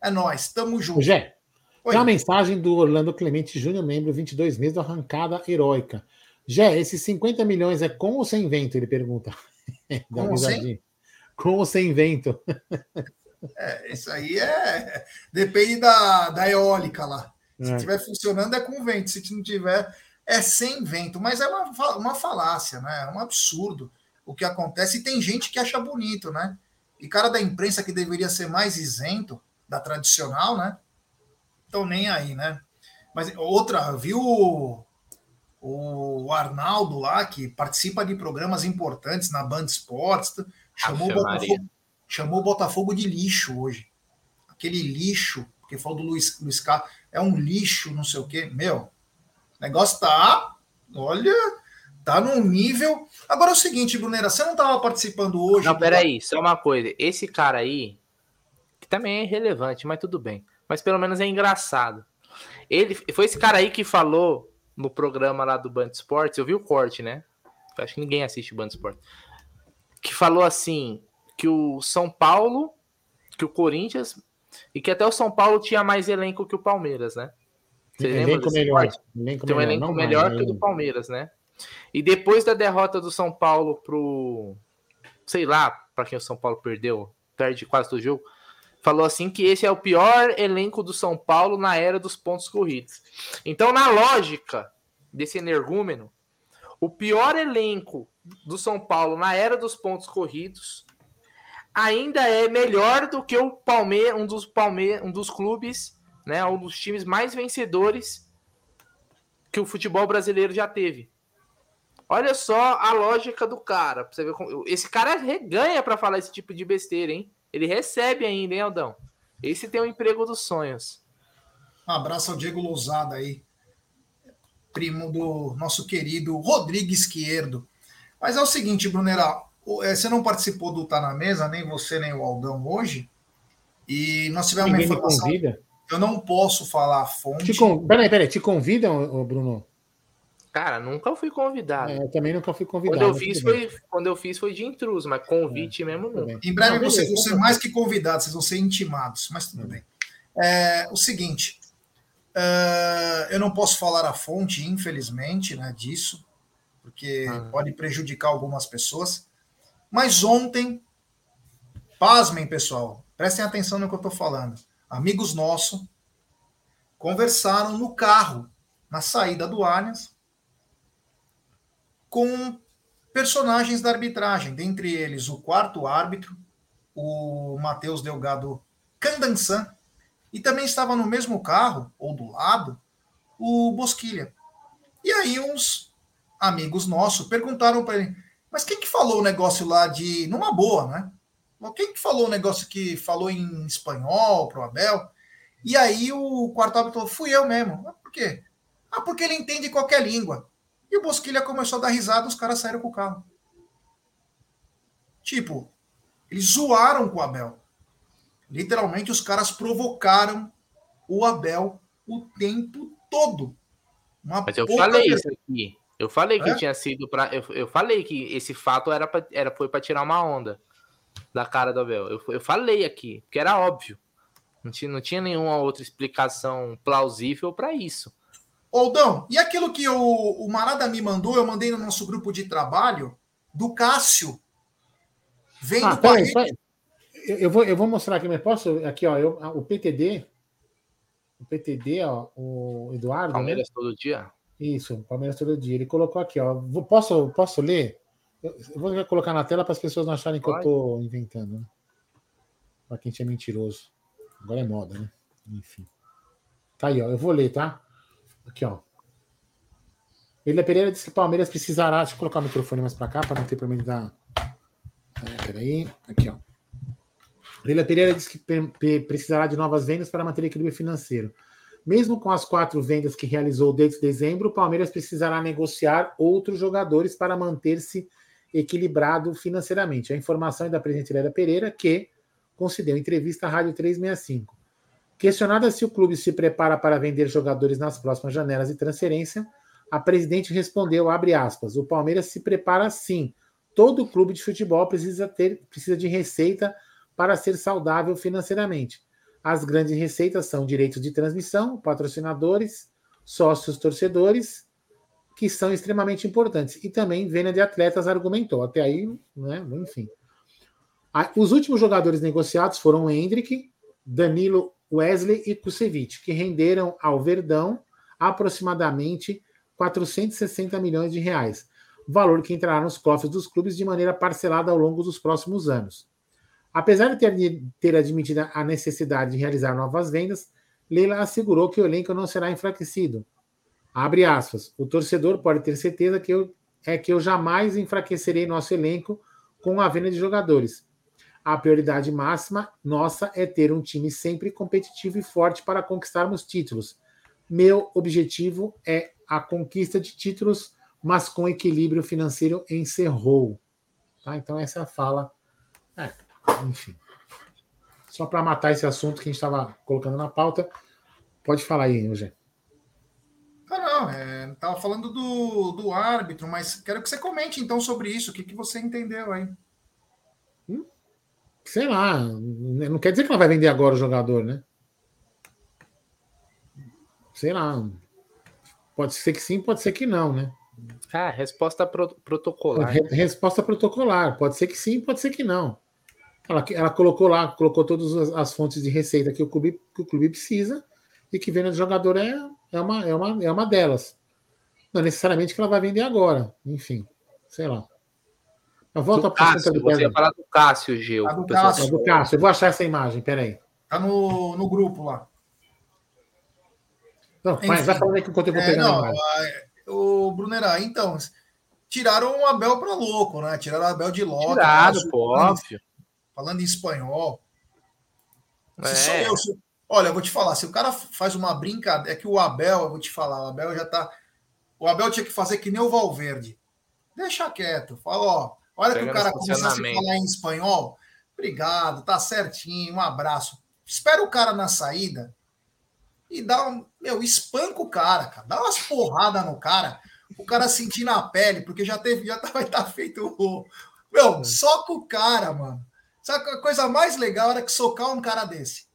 É nós, tamo junto. Gé, tem uma mensagem do Orlando Clemente Júnior, membro 22 meses, da arrancada heróica. Gé, esses 50 milhões é com ou sem vento? Ele pergunta. Com ou sem? Com ou sem vento? É, isso aí é. Depende da, da eólica lá. Se estiver é. funcionando, é com vento. Se não tiver, é sem vento. Mas é uma, uma falácia, né? É um absurdo o que acontece. E tem gente que acha bonito, né? E cara da imprensa que deveria ser mais isento da tradicional, né? Então nem aí, né? Mas outra, viu o Arnaldo lá, que participa de programas importantes na Band Esportes, chamou o Botafogo chamou o Botafogo de lixo hoje. Aquele lixo, porque falou do Luiz, Luiz Carlos, é um lixo, não sei o quê. Meu, o negócio tá, olha, tá num nível. Agora é o seguinte, Brunera, você não tava participando hoje. Não, peraí, só uma coisa. Esse cara aí, que também é irrelevante, mas tudo bem. Mas pelo menos é engraçado. Ele foi esse cara aí que falou no programa lá do Band Esportes, eu vi o corte, né? Acho que ninguém assiste o Band Esportes. Que falou assim: que o São Paulo, que o Corinthians e que até o São Paulo tinha mais elenco que o Palmeiras, né? Você elenco melhor. Elenco Tem um elenco melhor, melhor mais, que o do Palmeiras, né? E depois da derrota do São Paulo pro sei lá, para quem o São Paulo perdeu, perde quase todo jogo, falou assim que esse é o pior elenco do São Paulo na era dos pontos corridos. Então, na lógica desse energúmeno, o pior elenco do São Paulo na era dos pontos corridos ainda é melhor do que o Palmeiras, um dos Palmeiras, um dos clubes, né, um dos times mais vencedores que o futebol brasileiro já teve. Olha só a lógica do cara. Você ver como... Esse cara reganha para falar esse tipo de besteira, hein? Ele recebe ainda, hein, Aldão? Esse tem o um emprego dos sonhos. Um abraço ao Diego Lousada aí, primo do nosso querido Rodrigo Esquerdo. Mas é o seguinte, Brunera, é, você não participou do Tá na Mesa, nem você, nem o Aldão hoje. E nós tivemos Ninguém uma informação. convida? Eu não posso falar a fonte. Te con... Peraí, peraí, te convidam, Bruno? Cara, nunca fui convidado. É, eu também nunca fui convidado. Quando eu, fiz foi, quando eu fiz foi de intruso, mas convite é, mesmo não. Em breve não, vocês vão ser mais que convidados, vocês vão ser intimados, mas tudo hum. bem. É, o seguinte, uh, eu não posso falar a fonte, infelizmente, né, disso, porque ah. pode prejudicar algumas pessoas. Mas ontem, pasmem, pessoal, prestem atenção no que eu estou falando. Amigos nossos conversaram no carro, na saída do Allianz, com personagens da arbitragem, dentre eles o quarto árbitro, o Matheus Delgado Candansan, e também estava no mesmo carro, ou do lado, o Bosquilha. E aí uns amigos nossos perguntaram para ele, mas quem que falou o negócio lá de. numa boa, né? Quem que falou o negócio que falou em espanhol pro Abel? E aí o quarto árbitro falou: fui eu mesmo. Ah, por quê? Ah, porque ele entende qualquer língua. E o Bosquilha começou a dar risada, os caras saíram com o carro. Tipo, eles zoaram com o Abel. Literalmente, os caras provocaram o Abel o tempo todo. Uma Mas eu falei isso aqui. Eu falei que é? tinha sido para eu, eu falei que esse fato era, pra, era foi para tirar uma onda da cara do Abel. Eu, eu falei aqui, que era óbvio. Não tinha, não tinha nenhuma outra explicação plausível para isso. Oldão, e aquilo que o, o Marada me mandou, eu mandei no nosso grupo de trabalho, do Cássio. Vendo ah, peraí, peraí. Eu, vou, eu vou mostrar aqui, mas posso? Aqui, ó, eu, o PTD. O PTD, ó, o Eduardo. Né? Palmeiras né? todo dia? Isso, Palmeiras todo dia. Ele colocou aqui, ó. Posso, posso ler? Eu vou colocar na tela para as pessoas não acharem que eu estou inventando, né? Para quem é mentiroso. Agora é moda, né? Enfim. Tá aí, ó. Eu vou ler, tá? Aqui, ó. William Pereira disse que o Palmeiras precisará. Deixa eu colocar o microfone mais para cá para não ter problema de dar. É, peraí. Aqui, ó. Leila Pereira disse que precisará de novas vendas para manter equilíbrio financeiro. Mesmo com as quatro vendas que realizou desde dezembro, o Palmeiras precisará negociar outros jogadores para manter-se equilibrado financeiramente. A informação é da presidente Leila Pereira, que concedeu entrevista à Rádio 365. Questionada se o clube se prepara para vender jogadores nas próximas janelas de transferência, a presidente respondeu, aspas, o Palmeiras se prepara sim. Todo clube de futebol precisa ter precisa de receita para ser saudável financeiramente. As grandes receitas são direitos de transmissão, patrocinadores, sócios torcedores, que são extremamente importantes. E também venda de atletas, argumentou. Até aí, né? enfim. Os últimos jogadores negociados foram Hendrick, Danilo Wesley e Kusevich, que renderam ao Verdão aproximadamente 460 milhões de reais, valor que entrará nos cofres dos clubes de maneira parcelada ao longo dos próximos anos. Apesar de ter, ter admitido a necessidade de realizar novas vendas, Leila assegurou que o elenco não será enfraquecido. Abre aspas. O torcedor pode ter certeza que eu, é que eu jamais enfraquecerei nosso elenco com a venda de jogadores. A prioridade máxima nossa é ter um time sempre competitivo e forte para conquistarmos títulos. Meu objetivo é a conquista de títulos, mas com equilíbrio financeiro encerrou. Tá? Então, essa é a fala. É, enfim. Só para matar esse assunto que a gente estava colocando na pauta, pode falar aí, Eugênio. Ah, não, é, tava falando do, do árbitro, mas quero que você comente então sobre isso. O que, que você entendeu aí? Hum? Sei lá, não quer dizer que ela vai vender agora o jogador, né? Sei lá. Pode ser que sim, pode ser que não, né? Ah, resposta pro, protocolar. resposta protocolar. Pode ser que sim, pode ser que não. Ela, ela colocou lá, colocou todas as, as fontes de receita que o clube, que o clube precisa e que venda de jogador é, é, uma, é, uma, é uma delas. Não necessariamente que ela vai vender agora. Enfim, sei lá. Mas volta para Cássio, você ia falar do Cássio, Gil. do Cássio. do Cássio. Eu vou achar essa imagem, peraí. Tá no, no grupo lá. Não, mas vai falando aí que enquanto eu vou é, pegar não, a O Brunerá, então, tiraram o Abel para louco, né? Tiraram o Abel de logo. Tirado, pô, óbvio falando em espanhol. É. Se eu, se, olha, eu vou te falar, se o cara faz uma brincadeira, é que o Abel, eu vou te falar, o Abel já tá. O Abel tinha que fazer que nem o Valverde. Deixa quieto. Fala, ó, olha que o cara começasse a falar em espanhol. Obrigado, tá certinho, um abraço. Espera o cara na saída e dá um. Meu, espanca o cara, cara. Dá umas porradas no cara, o cara sentir na pele, porque já teve, já vai estar tá feito o. Meu, é. soca o cara, mano. Sabe a coisa mais legal era que socar um cara desse?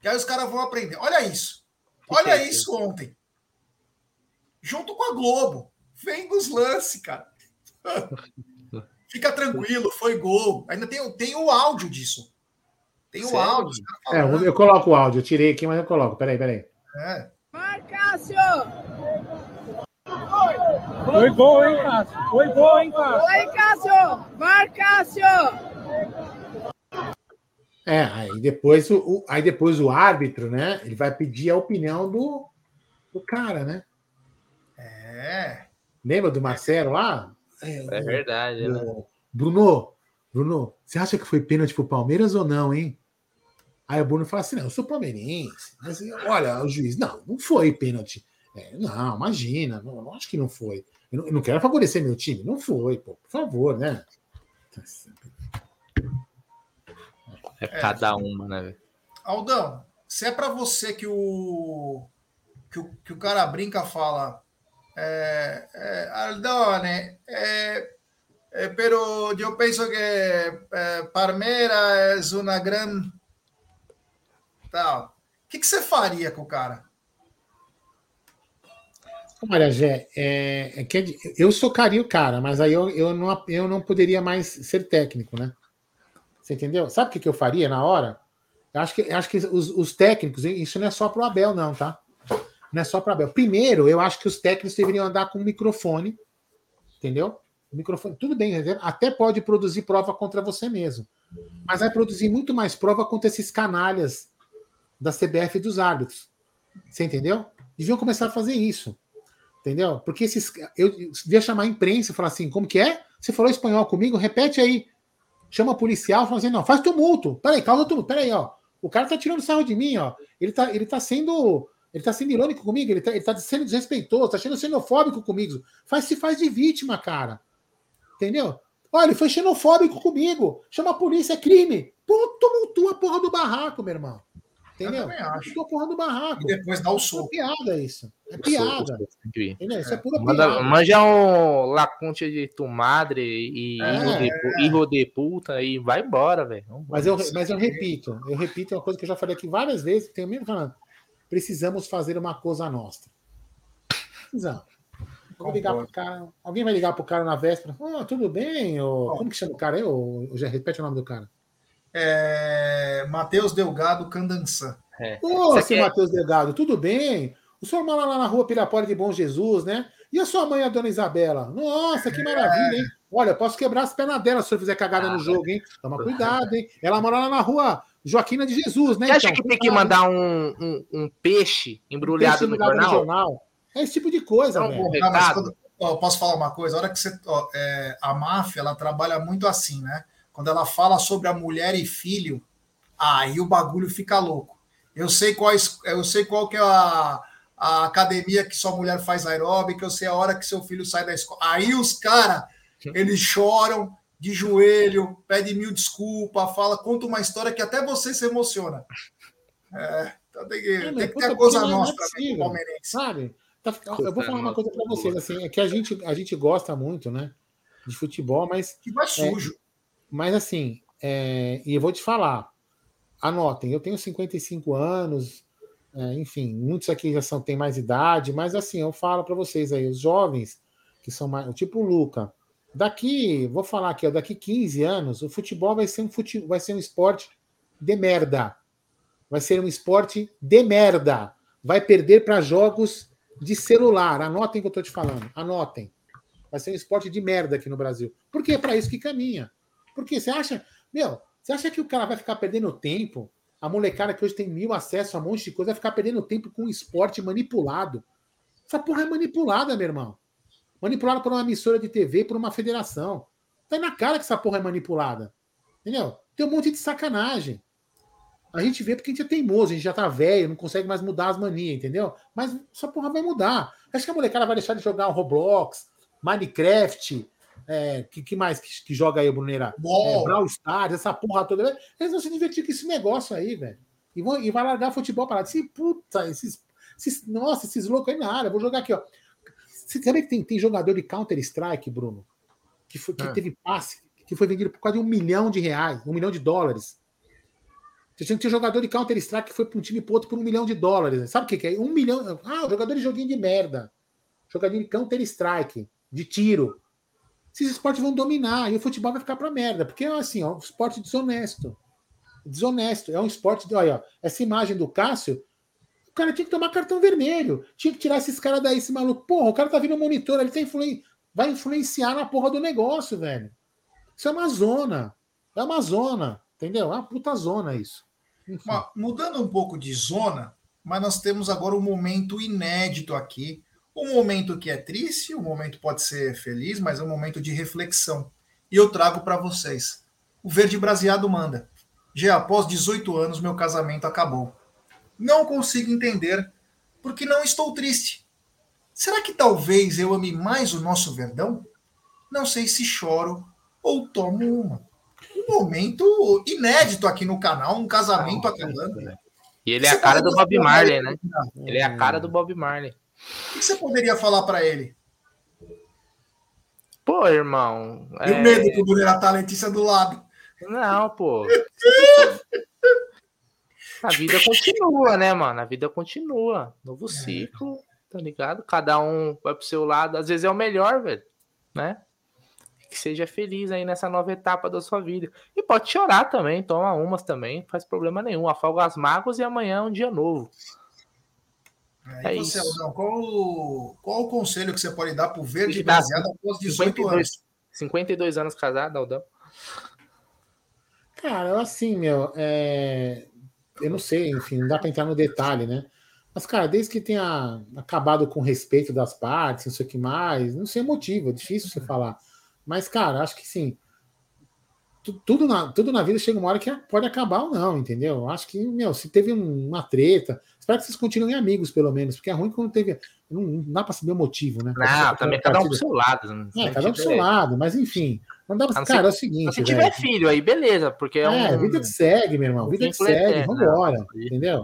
Que aí os caras vão aprender. Olha isso. Olha é isso ontem. Junto com a Globo. Vem dos lances, cara. Fica tranquilo, foi gol. Ainda tem, tem o áudio disso. Tem o Sério? áudio. É, eu coloco o áudio. Eu tirei aqui, mas eu coloco. Peraí, peraí. É. Marcácio! Foi gol, hein, Cássio? Foi gol, hein, Cássio? Oi, Cássio! Marcácio! É, aí depois o, aí depois o árbitro, né? Ele vai pedir a opinião do, do cara, né? É. Lembra do Marcelo lá? É, é verdade, do, né? Bruno, Bruno, você acha que foi pênalti pro Palmeiras ou não, hein? Aí o Bruno fala assim: não, eu sou palmeirense. Mas olha, o juiz, não, não foi pênalti. É, não, imagina, não, não, acho que não foi. Eu não, eu não, quero favorecer meu time. Não foi, pô, por favor, né? É, cada uma, né? Aldão, se é para você que o, que o que o cara brinca fala, é, é, Aldone, é, é, pero eu penso que é, Palmeiras é uma grande tal. O que, que você faria com o cara? Olha, Gé, é, é que eu socaria o cara, mas aí eu, eu, não, eu não poderia mais ser técnico, né? Você entendeu? Sabe o que, eu faria na hora? Eu acho que, acho que os, os técnicos, isso não é só para o Abel, não, tá? Não é só para o Abel. Primeiro, eu acho que os técnicos deveriam andar com um microfone, entendeu? O microfone, tudo bem, até pode produzir prova contra você mesmo, mas vai produzir muito mais prova contra esses canalhas da CBF e dos árbitros. Você entendeu? Deviam começar a fazer isso. Entendeu? Porque esses. Eu devia chamar a imprensa e falar assim: como que é? Você falou espanhol comigo? Repete aí. Chama policial, fala assim: não, faz tumulto. Peraí, causa tumulto. Peraí, ó. O cara tá tirando sarro de mim, ó. Ele tá, ele tá sendo. Ele tá sendo irônico comigo, ele tá, ele tá sendo desrespeitoso, tá sendo xenofóbico comigo. Faz se faz de vítima, cara. Entendeu? Olha, ele foi xenofóbico comigo. Chama a polícia, é crime. Pô, tumultua a porra do barraco, meu irmão. Entendeu? Eu também acho. Tumultua a porra do barraco. E depois dá o soco. É piada isso. É piada. Entendeu? Isso é pura Manda, piada. Manja um lacunte de tu madre e É. hijo de, hijo de puta e vai embora, velho. Mas eu, mas eu repito, eu repito uma coisa que eu já falei aqui várias vezes, que tenho mesmo falando. Precisamos fazer uma coisa nossa. Precisamos. Vou ligar pro cara. Alguém vai ligar pro cara na véspera. Ah, tudo bem? Como que chama o cara aí? ô, Zé? repete o nome do cara. É, Matheus Delgado Candançã. Ô, Você seu quer- Matheus Delgado, tudo bem? O senhor mora lá na rua Pirapora de Bom Jesus, né? E a sua mãe, a dona Isabela? Nossa, que maravilha, hein? Olha, posso quebrar as pernas dela se o senhor fizer cagada no jogo, hein? Toma cuidado, hein? Ela mora lá na rua Joaquina de Jesus, né? Você acha então? que tem que mandar um, um, um peixe embrulhado Tem no embrulhado jornal? É esse tipo de coisa, É um velho. mas recado. quando- ó, posso falar uma coisa? A hora que você. ó, é, a máfia ela trabalha muito assim, né? Quando ela fala sobre a mulher e filho, aí o bagulho fica louco. Eu sei quais, eu sei qual que é a, a academia que sua mulher faz aeróbica, eu sei a hora que seu filho sai da escola. Aí os caras, eles choram de joelho, pedem mil desculpas, fala, conta uma história que até você se emociona. É, então tem que, É, tem que puta, ter a coisa é nossa pro palmeirense. Sabe? Tá- eu vou falar uma coisa pra vocês, assim, é que a gente, a gente gosta muito, né? De futebol, mas Que vai sujo. Mas assim, é, e eu vou te falar, anotem, eu tenho 55 anos, é, enfim, muitos aqui já são, têm mais idade, mas assim, eu falo para vocês aí, os jovens, que são mais, tipo o Luca, daqui, vou falar aqui, ó, daqui 15 anos, o futebol vai ser um, fute, vai ser um esporte de merda. Vai ser um esporte de merda. Vai perder para jogos de celular. Anotem o que eu estou te falando. Anotem. Vai ser um esporte de merda aqui no Brasil. Porque é para isso que caminha. Porque você acha, meu, você acha que o cara vai ficar perdendo tempo? A molecada que hoje tem mil acessos a um monte de coisa vai ficar perdendo tempo com um esporte manipulado. Essa porra é manipulada, meu irmão. Manipulada por uma emissora de TV, por uma federação. Tá na cara que essa porra é manipulada. Entendeu? Tem um monte de sacanagem. A gente vê porque a gente é teimoso, a gente já tá velho, não consegue mais mudar as manias, entendeu? Mas essa porra vai mudar. Acho que a molecada vai deixar de jogar Roblox, Minecraft, é, que, que mais que, que joga aí, o Bruneira? É, Brawl Stars, essa porra toda. Eles vão se divertir com esse negócio aí, velho. E, vão, e vai largar futebol para lá. Esse, puta, esses, esses. Nossa, esses loucos aí na área. Vou jogar aqui, ó. Você sabe que tem, tem jogador de Counter-Strike, Bruno? Que, foi, que Ah. teve passe, que foi vendido por quase um milhão de reais, um milhão de dólares. Você tinha, tinha jogador de Counter-Strike que foi para um time pro outro por um milhão de dólares. Sabe o que, que é? Um milhão. Ah, jogador de joguinho de merda. Jogador de Counter-Strike, de tiro. Esses esportes vão dominar e o futebol vai ficar pra merda, porque é assim, ó, um esporte desonesto. Desonesto. É um esporte. De, olha, ó, essa imagem do Cássio, o cara tinha que tomar cartão vermelho. Tinha que tirar esses caras daí, esse maluco. Porra, o cara tá vindo monitor, ele tá influen... vai influenciar na porra do negócio, velho. Isso é uma zona. É uma zona. Entendeu? É uma puta zona isso. Mudando um pouco de zona, mas nós temos agora um momento inédito aqui. Um momento que é triste, um momento pode ser feliz, mas é um momento de reflexão. E eu trago para vocês. O Verde Braseado manda. Já após 18 anos, meu casamento acabou. Não consigo entender porque não estou triste. Será que talvez eu ame mais o nosso Verdão? Não sei se choro ou tomo uma. Um momento inédito aqui no canal, um casamento acabando. E ele é Você a cara do Bob Marley, né? Ele é a cara do Bob Marley. O que você poderia falar para ele? Pô, irmão. E o é- medo que o Bruno tá a Letícia do lado. Não, pô. A vida continua, né, mano? A vida continua. Novo ciclo, tá ligado? Cada um vai pro seu lado. Às vezes é o melhor, velho, né? Que seja feliz aí nessa nova etapa da sua vida. E pode chorar também, toma umas também, não faz problema nenhum. Afoga as mágoas e amanhã é um dia novo. É, É e você, isso. Aldão, qual, o- qual o conselho que você pode dar pro Verde Ele dá baseado após 18 anos? 52, 52 anos casado, Aldão. Cara, assim, meu, é... eu não sei, enfim, não dá para entrar no detalhe, né? Mas, cara, desde que tenha acabado com o respeito das partes, não sei o que mais, não sei o motivo, é difícil você falar. Mas, cara, acho que sim. Tudo na, tudo na vida chega uma hora que pode acabar ou não, entendeu? Acho que, meu, se teve uma treta, espero que vocês continuem amigos, pelo menos, porque é ruim quando teve. Não, não dá para saber o motivo, né? Não, também cada um pro seu lado. Né? É, cada um pro seu lado, mas enfim. Não dá pra... Cara, é o seguinte. Se tiver filho aí, beleza, porque é, é um... vida que segue, meu irmão. Vida que segue, vambora, né? entendeu?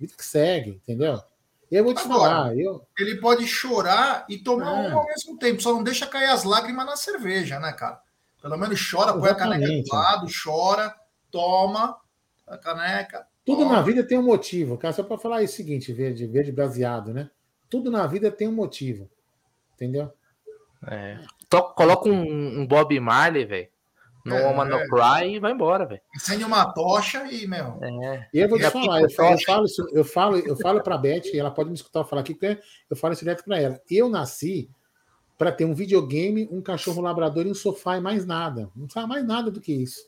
Vida que segue, entendeu? Eu vou te Agora, falar. Eu... Ele pode chorar e tomar é. um ao mesmo tempo, só não deixa cair as lágrimas na cerveja, né, cara? Pelo menos chora, põe a caneca do lado, chora, toma a caneca. Tudo toma. na vida tem um motivo, cara. Só para falar isso o seguinte, verde, verde baseado, né? Tudo na vida tem um motivo. Entendeu? É. coloca um, um Bob Marley, velho. No é, Woman No Cry e vai embora, velho. Acende uma tocha e, meu. É. E eu vou te falar, eu falo, eu falo, eu falo, eu falo pra Beth, e ela pode me escutar falar aqui, porque eu falo isso direto pra ela. Eu nasci para ter um videogame, um cachorro labrador e um sofá e mais nada. Não sabe mais nada do que isso.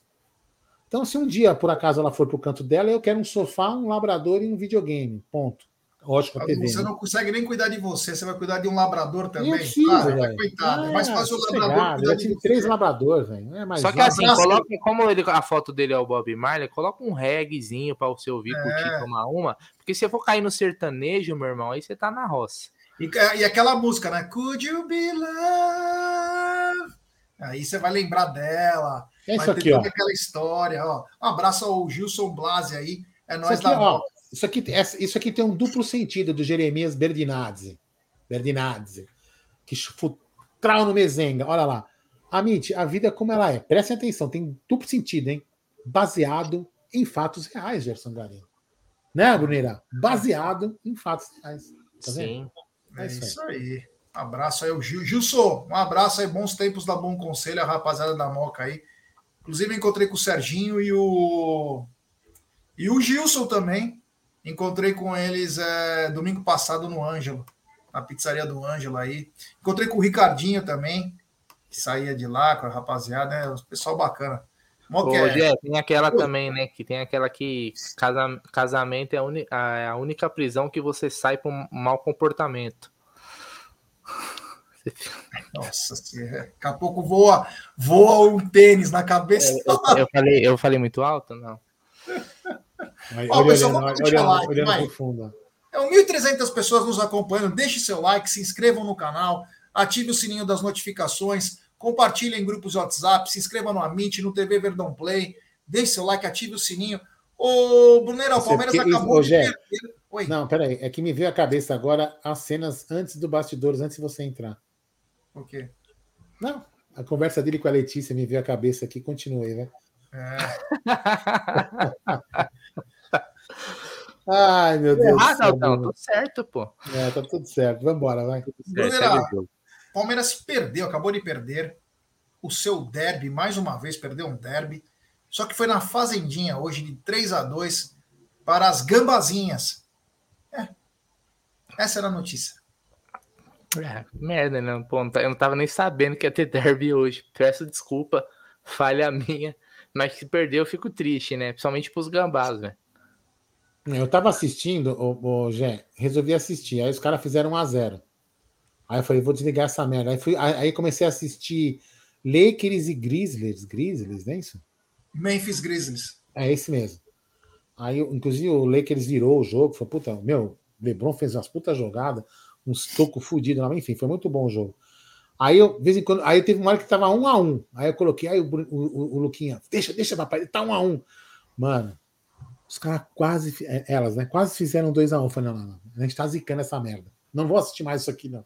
Então, se um dia, por acaso, ela for para o canto dela, eu quero um sofá, um labrador e um videogame. Ponto. Lógico, a TV, Você né? não consegue nem cuidar de você, você vai cuidar de um labrador também. Eu preciso, ah, velho. Coitado, é mais fácil o labrador cuidar de três labradores, velho. É Só que assim, coloca, como ele, a foto dele é o Bob Marley, coloca um reggaezinho para você ouvir, é. curtir, tomar uma. Porque se eu for cair no sertanejo, meu irmão, aí você tá na roça. E, e, aquela música, né? Could you be love? Aí você vai lembrar dela. É isso aqui, ó. aquela história, ó. Um abraço ao Gilson Blasi aí. É nós da ó, isso aqui, isso aqui tem um duplo sentido do Jeremias Berdinazzi. Berdinazzi. Que trau no mesenga. Olha lá. Amit, a vida é como ela é. Prestem atenção, tem duplo sentido, hein? Baseado em fatos reais, Gerson Garim. Né, Bruneira? Baseado em fatos reais. Tá Sim. Vendo? É, é isso aí. Um abraço aí, o Gil. Gilson, um abraço aí, bons tempos da Bom Conselho, a rapaziada da Moca aí. Inclusive, encontrei com o Serginho e o. E o Gilson também. Encontrei com eles é, domingo passado no Ângelo, na pizzaria do Ângelo aí. Encontrei com o Ricardinho também, que saía de lá com a rapaziada, né? O pessoal bacana. Ô, é? tem aquela também, né? Que tem aquela que casa, casamento é a, é a única prisão que você sai por um mau comportamento. Nossa, daqui a pouco voa, voa um tênis na cabeça. Eu, eu, eu falei, eu falei muito alto? Não. Ó, pessoal, vamos olhando, like, olhando fundo. É 1.300 pessoas nos acompanhando. Deixe seu like, se inscrevam no canal, ative o sininho das notificações. Compartilhe em grupos de WhatsApp, se inscreva no Amit, no TV Verdão Play, deixe seu like, ative o sininho. Ô, Brunera, o Palmeiras acabou de perder. Oi. Não, peraí, é que me veio a cabeça agora as cenas antes do bastidores, antes de você entrar. O quê? Não, a conversa dele com a Letícia me veio a cabeça aqui, continue, né? É. Ai, meu Deus. Ah, não, não, tudo certo, pô. É, tá tudo certo. Vambora, vai. Brunera, Palmeiras perdeu, acabou de perder o seu derby, mais uma vez perdeu um derby, só que foi na Fazendinha hoje de 3 a 2 para as Gambazinhas. É. Essa era a notícia. É, merda, né? Pô, eu não tava nem sabendo que ia ter derby hoje. Peço desculpa, falha minha. Mas se perder, eu fico triste, né? Principalmente pros gambás, né? Eu tava assistindo, o, o Gé, resolvi assistir. Aí os caras fizeram 1 a 0 Aí eu falei, vou desligar essa merda. Aí, fui, aí comecei a assistir Lakers e Grizzlies. Grizzlies, não é isso? Memphis Grizzlies. É esse mesmo. Aí, inclusive, o Lakers virou o jogo. Foi, puta, meu, LeBron fez umas putas jogadas, uns tocos fudidos, enfim, foi muito bom o jogo. Aí, eu, de vez em quando, aí teve uma hora que tava um a um. Aí eu coloquei, aí o, o, o, Luquinha, deixa, deixa, papai, ele tá um a um. Mano, os caras quase, é, elas, né, quase fizeram dois a um. Falei, não, não, não, a gente tá zicando essa merda. Não vou assistir mais isso aqui, não.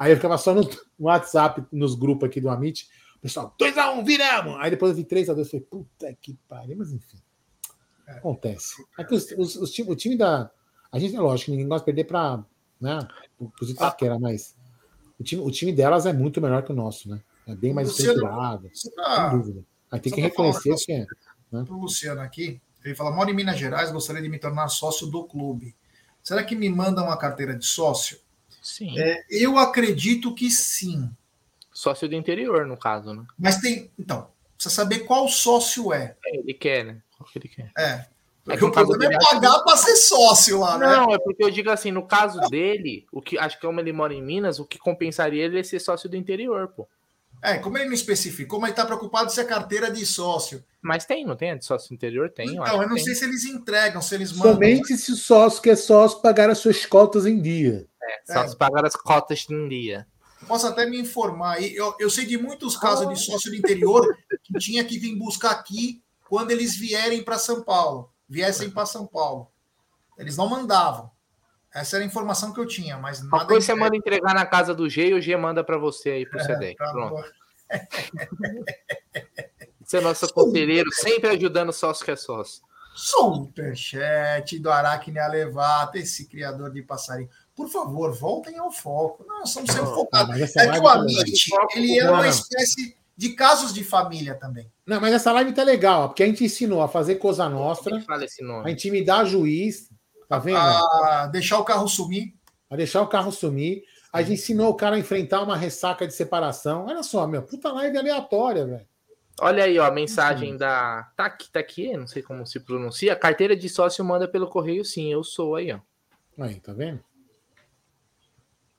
Aí eu ficava só no WhatsApp, nos grupos aqui do Amit. Pessoal, 2x1, um, viramos! Aí depois eu vi 3x2, falei, puta que pariu, mas enfim. É. Acontece. É que os, os, os, o time da. A gente é lógico, ninguém gosta de perder para né, os Itaquera, mas o time, o time delas é muito melhor que o nosso, né? É bem mais estruturado, tá, sem dúvida. Aí tem que reconhecer que é. Né? O Luciano aqui, ele fala: moro em Minas Gerais, gostaria de me tornar sócio do clube. Será que me manda uma carteira de sócio? Sim. É, eu acredito que sim. Sócio do interior, no caso, né? Mas tem. Então, precisa saber qual sócio é. é ele quer, né? Qual que ele quer. É. Porque é o problema é pagar para ser sócio lá, né? Não, é porque eu digo assim, no caso dele, o que acho que como ele mora em Minas, o que compensaria ele é ser sócio do interior, pô. É, como ele não especificou, mas está preocupado se é carteira de sócio. Mas tem, não tem? A de sócio interior tem. Então, eu, eu não sei se eles entregam, se eles mandam. Somente se o sócio que é sócio pagar as suas cotas em dia. É, sócio é. as cotas em dia. Posso até me informar. Eu, eu sei de muitos casos de sócio do interior que tinha que vir buscar aqui quando eles vierem para São Paulo. Viessem para São Paulo. Eles não mandavam. Essa era a informação que eu tinha, mas nada. Depois você manda entregar na casa do G e o G manda para você aí pro é, CD. Tá Pronto. você é nosso conselheiro, sempre ajudando o sócio que é sócio. Superchat do Aracne Alevata, esse criador de passarinho. Por favor, voltem ao foco. Nós somos sempre focados. É que o Amit, ele é uma espécie de casos de família também. Não, mas essa live tá legal, porque a gente ensinou a fazer coisa nossa, a intimidar juiz, Tá vendo? A deixar o carro sumir. A deixar o carro sumir. A gente ensinou o cara a enfrentar uma ressaca de separação. Olha só, meu, puta live aleatória, velho. Olha aí, ó, a mensagem da. Tá aqui, tá aqui, não sei como se pronuncia. Carteira de sócio manda pelo correio, sim, eu sou aí, ó. Aí, tá vendo?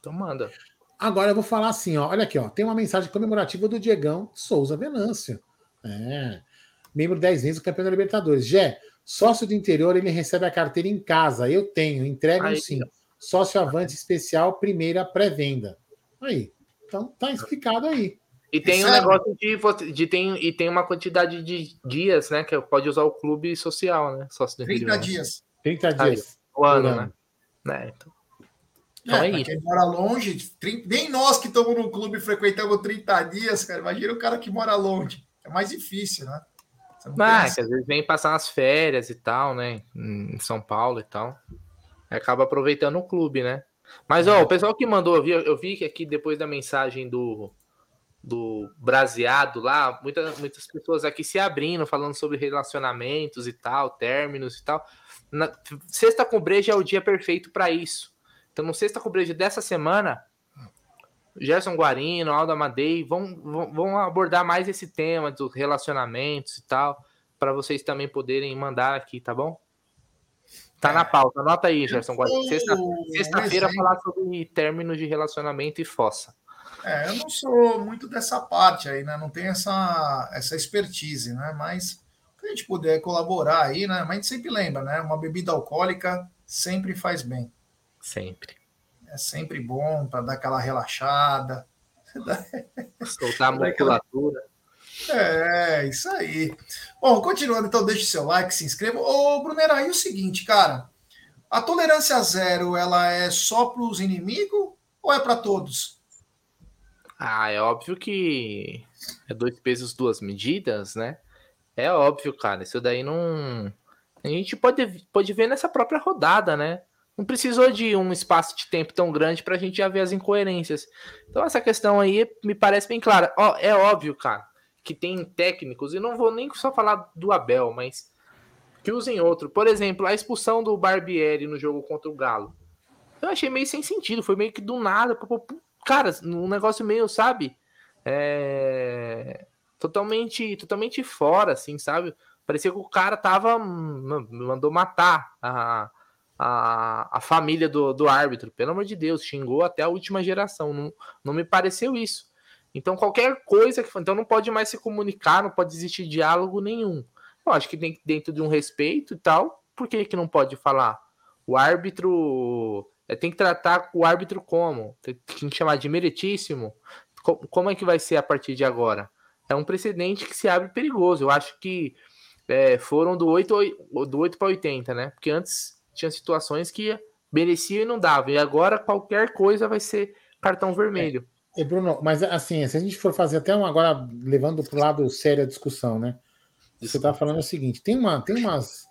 Então manda. Agora eu vou falar assim, ó. Olha aqui, ó. Tem uma mensagem comemorativa do Diegão Souza Venâncio. É. Membro 10 vezes do campeão da Libertadores. Jé, Sócio do interior, ele recebe a carteira em casa. Eu tenho, entrego sim. Sócio avante especial, primeira pré-venda. Aí. Então, tá explicado aí. E tem um negócio de, de tem, e tem uma quantidade de dias, né? Que pode usar o clube social, né? Sócio do 30 interior. dias. 30 dias. o ano, né? né? Então, então é, é isso. Quem mora longe, 30, nem nós que estamos no clube frequentamos 30 dias, cara. Imagina o cara que mora longe. É mais difícil, né? Ah, às vezes vem passar umas férias e tal, né? Em São Paulo e tal. Acaba aproveitando o clube, né? Mas, ó, o pessoal que mandou, eu vi, eu vi que aqui depois da mensagem do, do Braseado lá, muitas, muitas pessoas aqui se abrindo, falando sobre relacionamentos e tal, términos e tal. Na, sexta com breja é o dia perfeito para isso. Então, no sexta breja dessa semana, Gerson Guarino, Aldo Amadei vão, vão, vão abordar mais esse tema dos relacionamentos e tal, para vocês também poderem mandar aqui, tá bom? Tá é. na pauta, anota aí, Gerson Guarino. Sexta-feira Sexta falar sobre términos de relacionamento e fossa. É, eu não sou muito dessa parte aí, né? Não tenho essa, essa expertise, né? Mas se a gente puder colaborar aí, né? Mas a gente sempre lembra, né? Uma bebida alcoólica sempre faz bem. Sempre é sempre bom para dar aquela relaxada. Soltar a musculatura. É, isso aí. Bom, continuando, então, deixe seu like, se inscreva. Ô, Brunera, aí é o seguinte, cara. A tolerância zero, ela é só para os inimigos ou é para todos? Ah, é óbvio que é dois pesos, duas medidas, né? É óbvio, cara. Isso daí não. A gente pode, pode ver nessa própria rodada, né? Não precisou de um espaço de tempo tão grande para a gente já ver as incoerências. Então, essa questão aí me parece bem clara. Ó, é óbvio, cara, que tem técnicos, e não vou nem só falar do Abel, mas que usem outro. Por exemplo, a expulsão do Barbieri no jogo contra o Galo. Eu achei meio sem sentido, foi meio que do nada. Cara, um negócio meio, sabe? É... Totalmente, totalmente fora, assim, sabe? Parecia que o cara tava. Hum, mandou matar a a, a família do, do árbitro. Pelo amor de Deus, xingou até a última geração. Não, não me pareceu isso. Então, qualquer coisa que. Então, não pode mais se comunicar, não pode existir diálogo nenhum. Eu acho que tem dentro de um respeito e tal. Por que, que não pode falar? O árbitro. É, tem que tratar o árbitro como? Tem que chamar de meritíssimo. Como é que vai ser a partir de agora? É um precedente que se abre perigoso. Eu acho que é, foram do 8, do 8 para 80, né? Porque antes tinha situações que merecia e não dava. E agora qualquer coisa vai ser cartão vermelho. É, Bruno, mas assim, se a gente for fazer até um agora levando para o lado sério a discussão, né? Você está falando o seguinte: tem uma, tem umas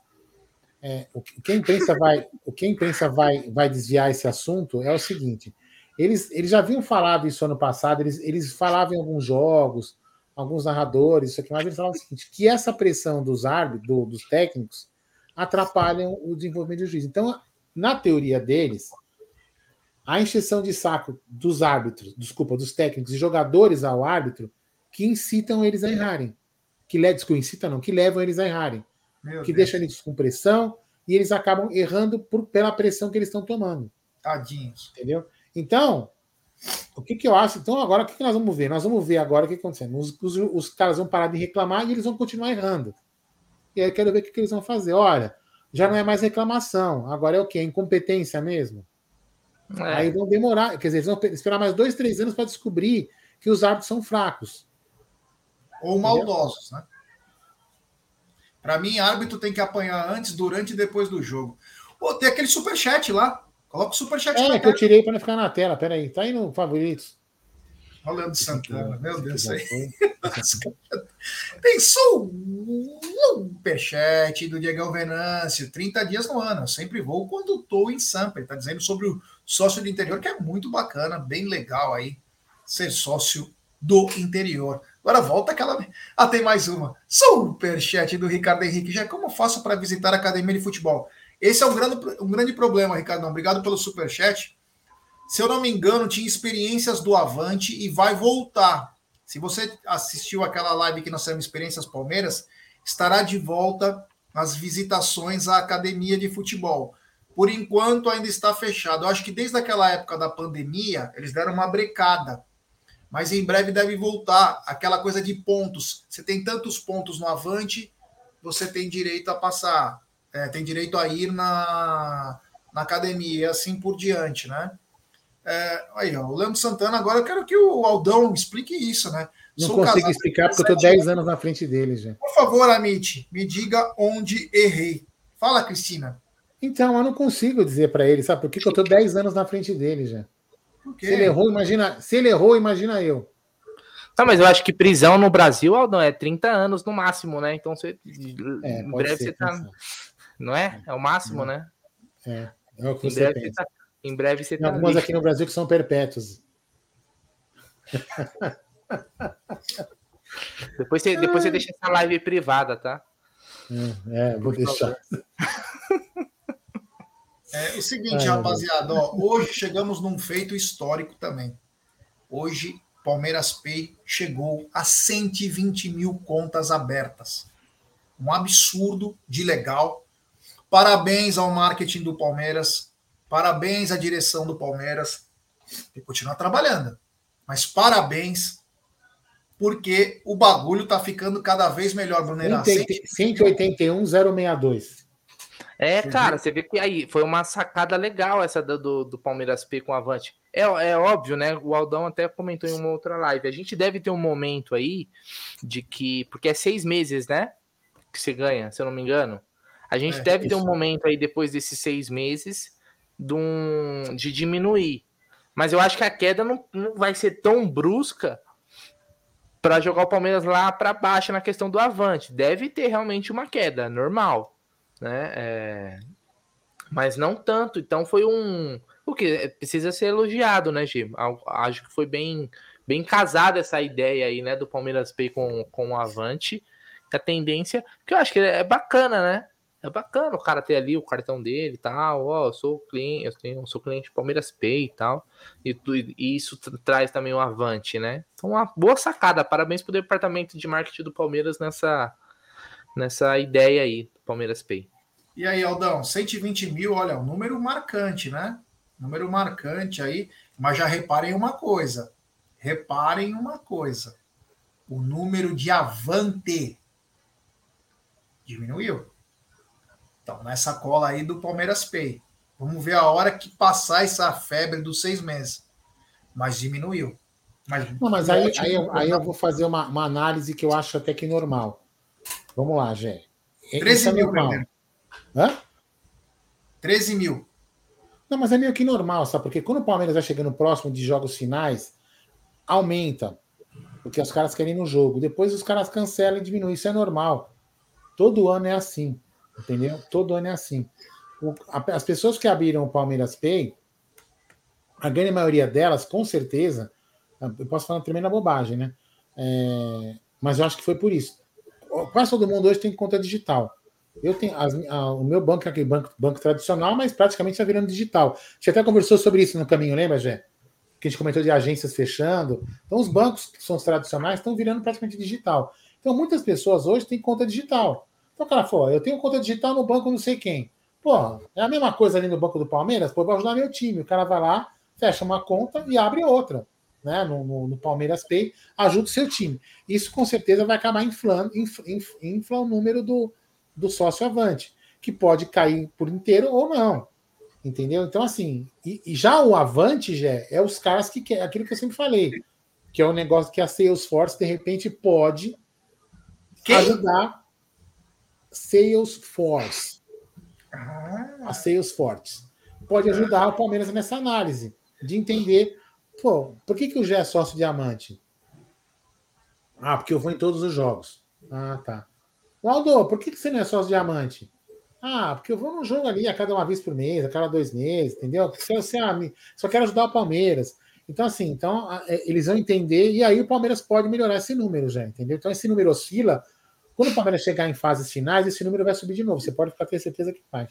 é, o que a imprensa vai, o que imprensa vai, vai desviar esse assunto é o seguinte: eles, eles já haviam falado isso ano passado, eles, eles falavam em alguns jogos, alguns narradores, isso aqui, mas eles falavam o seguinte: que essa pressão dos árbitros, do, dos técnicos, atrapalham o desenvolvimento do juiz. Então, na teoria deles, a encheção de saco dos árbitros, desculpa, dos técnicos e jogadores ao árbitro que incitam eles a errarem. Que, desculpa, incitam não, que levam eles a errarem. Meu que Deus. deixam eles com pressão e eles acabam errando por, pela pressão que eles estão tomando. Tadinhos. Entendeu? Então, O que, que eu acho? Então, agora o que, que nós vamos ver? Nós vamos ver agora o que está acontecendo. Os, os, os, caras vão parar de reclamar e eles vão continuar errando. E aí eu quero ver o que, que eles vão fazer. Olha, já não é mais reclamação, agora é o quê? Incompetência mesmo? É. Aí vão demorar, quer dizer, eles vão esperar mais dois, três anos para descobrir que os árbitros são fracos. Ou maldosos, né? Para mim, árbitro tem que apanhar antes, durante e depois do jogo. Pô, tem aquele superchat lá. Coloca o superchat É, que eu tirei para não ficar na tela. Peraí, tá aí no favoritos. Olha o Santana, meu Deus, isso aí. Tem superchat do Diego Venâncio, 30 dias no ano. Eu sempre vou quando estou em Sampa. Ele está dizendo sobre o sócio do interior, que é muito bacana, bem legal aí, ser sócio do interior. Agora volta aquela. Ah, tem mais uma. Superchat do Ricardo Henrique. Já como faço para visitar a academia de futebol? Esse é um grande, um grande problema, Ricardo. Obrigado pelo superchat. Se eu não me engano, tinha experiências do Avante e vai voltar. Se você assistiu aquela live que nós temos Experiências Palmeiras, estará de volta as visitações à academia de futebol. Por enquanto ainda está fechado. Eu acho que desde aquela época da pandemia, eles deram uma brecada mas em breve deve voltar aquela coisa de pontos. Você tem tantos pontos no Avante, você tem direito a passar, é, tem direito a ir na, na academia, e assim por diante, né? É, aí, ó, o Leandro Santana, agora eu quero que o Aldão explique isso, né? Não Sou consigo explicar porque eu estou 10 anos na frente dele já. Por favor, Amit, me diga onde errei. Fala, Cristina. Então, eu não consigo dizer para ele, sabe por que, que eu estou 10 anos na frente dele já. Se ele errou, imagina. Se ele errou, imagina eu. Não, mas eu acho que prisão no Brasil, Aldão, é 30 anos no máximo, né? Então você. É, em breve ser, você tá. Não é? É o máximo, é. né? É. É o que em você pensa. Tá, em breve você Tem tá. algumas aqui no Brasil que são perpétuos. depois, você, depois você deixa essa live privada, tá? É, é vou deixar. É o seguinte, rapaziada, ó, hoje chegamos num feito histórico também. Hoje, Palmeiras Pay chegou a 120 mil contas abertas. Um absurdo de legal. Parabéns ao marketing do Palmeiras. Parabéns à direção do Palmeiras. Tem que continuar trabalhando. Mas parabéns, porque o bagulho tá ficando cada vez melhor, Brunerá. 181,062. É, cara, você vê que aí foi uma sacada legal essa do, do Palmeiras P com o Avante. É, é óbvio, né? O Aldão até comentou em uma outra live. A gente deve ter um momento aí de que. Porque é seis meses, né? Que você ganha, se eu não me engano. A gente é, deve ter um momento aí depois desses seis meses de, um, de diminuir. Mas eu acho que a queda não, não vai ser tão brusca para jogar o Palmeiras lá para baixo na questão do Avante. Deve ter realmente uma queda, normal né? É... Mas não tanto. Então foi um. O que precisa ser elogiado, né, Gil? Acho que foi bem, bem casada essa ideia aí, né, do Palmeiras Pay com, com o Avante. A tendência, que eu acho que é bacana, né? É bacana o cara ter ali o cartão dele e tal. Ó, eu sou cliente, eu tenho, sou cliente Palmeiras Pay e tal. E, e isso traz também o Avante, né? Então, uma boa sacada. Parabéns pro departamento de marketing do Palmeiras nessa, nessa ideia aí, do Palmeiras Pay. E aí, Aldão, 120 mil, olha, um número marcante, né? Número marcante aí, mas já reparem uma coisa. Reparem uma coisa. O número de avante diminuiu. Então, nessa cola aí do Palmeiras Pay. Vamos ver a hora que passar essa febre dos seis meses. Mas diminuiu. Mas, Não, mas aí, aí, eu, aí eu vou fazer uma, uma análise que eu acho até que normal. Vamos lá, Gé. 13 é mil, normal. Hã? 13 mil. Não, mas é meio que normal, sabe? Porque quando o Palmeiras vai chegando próximo de jogos finais, aumenta. Porque os caras querem ir no jogo. Depois os caras cancelam e diminuem. Isso é normal. Todo ano é assim. Entendeu? Todo ano é assim. O, a, as pessoas que abriram o Palmeiras Pay, a grande maioria delas, com certeza, eu posso falar uma tremenda bobagem, né? É, mas eu acho que foi por isso. Quase todo mundo hoje tem conta digital. Eu tenho as, a, o meu banco é aquele banco, banco tradicional, mas praticamente está virando digital. A gente até conversou sobre isso no caminho, lembra, Jé? Que a gente comentou de agências fechando. Então, os bancos que são os tradicionais estão virando praticamente digital. Então, muitas pessoas hoje têm conta digital. Então, o cara falou: eu tenho conta digital no banco não sei quem. Pô, é a mesma coisa ali no banco do Palmeiras? Pô, vou ajudar meu time. O cara vai lá, fecha uma conta e abre outra. Né, no, no, no Palmeiras Pay, ajuda o seu time. Isso com certeza vai acabar inflando, infla, infla o número do, do sócio avante, que pode cair por inteiro ou não. Entendeu? Então, assim, e, e já o avante, já é os caras que quer, aquilo que eu sempre falei, que é um negócio que a Salesforce, de repente, pode Quem? ajudar Salesforce. Ah. A Salesforce. Pode ajudar o Palmeiras nessa análise, de entender, pô, por que, que o Gé é sócio diamante? Ah, porque eu vou em todos os jogos. Ah, tá. Waldo, por que, que você não é sócio diamante? Ah, porque eu vou num jogo ali a cada uma vez por mês, a cada dois meses, entendeu? Porque você, ah, só quero ajudar o Palmeiras. Então, assim, então é, eles vão entender, e aí o Palmeiras pode melhorar esse número já, entendeu? Então, esse número oscila. Quando o Palmeiras chegar em fases finais, esse número vai subir de novo. Você pode ficar ter certeza que vai.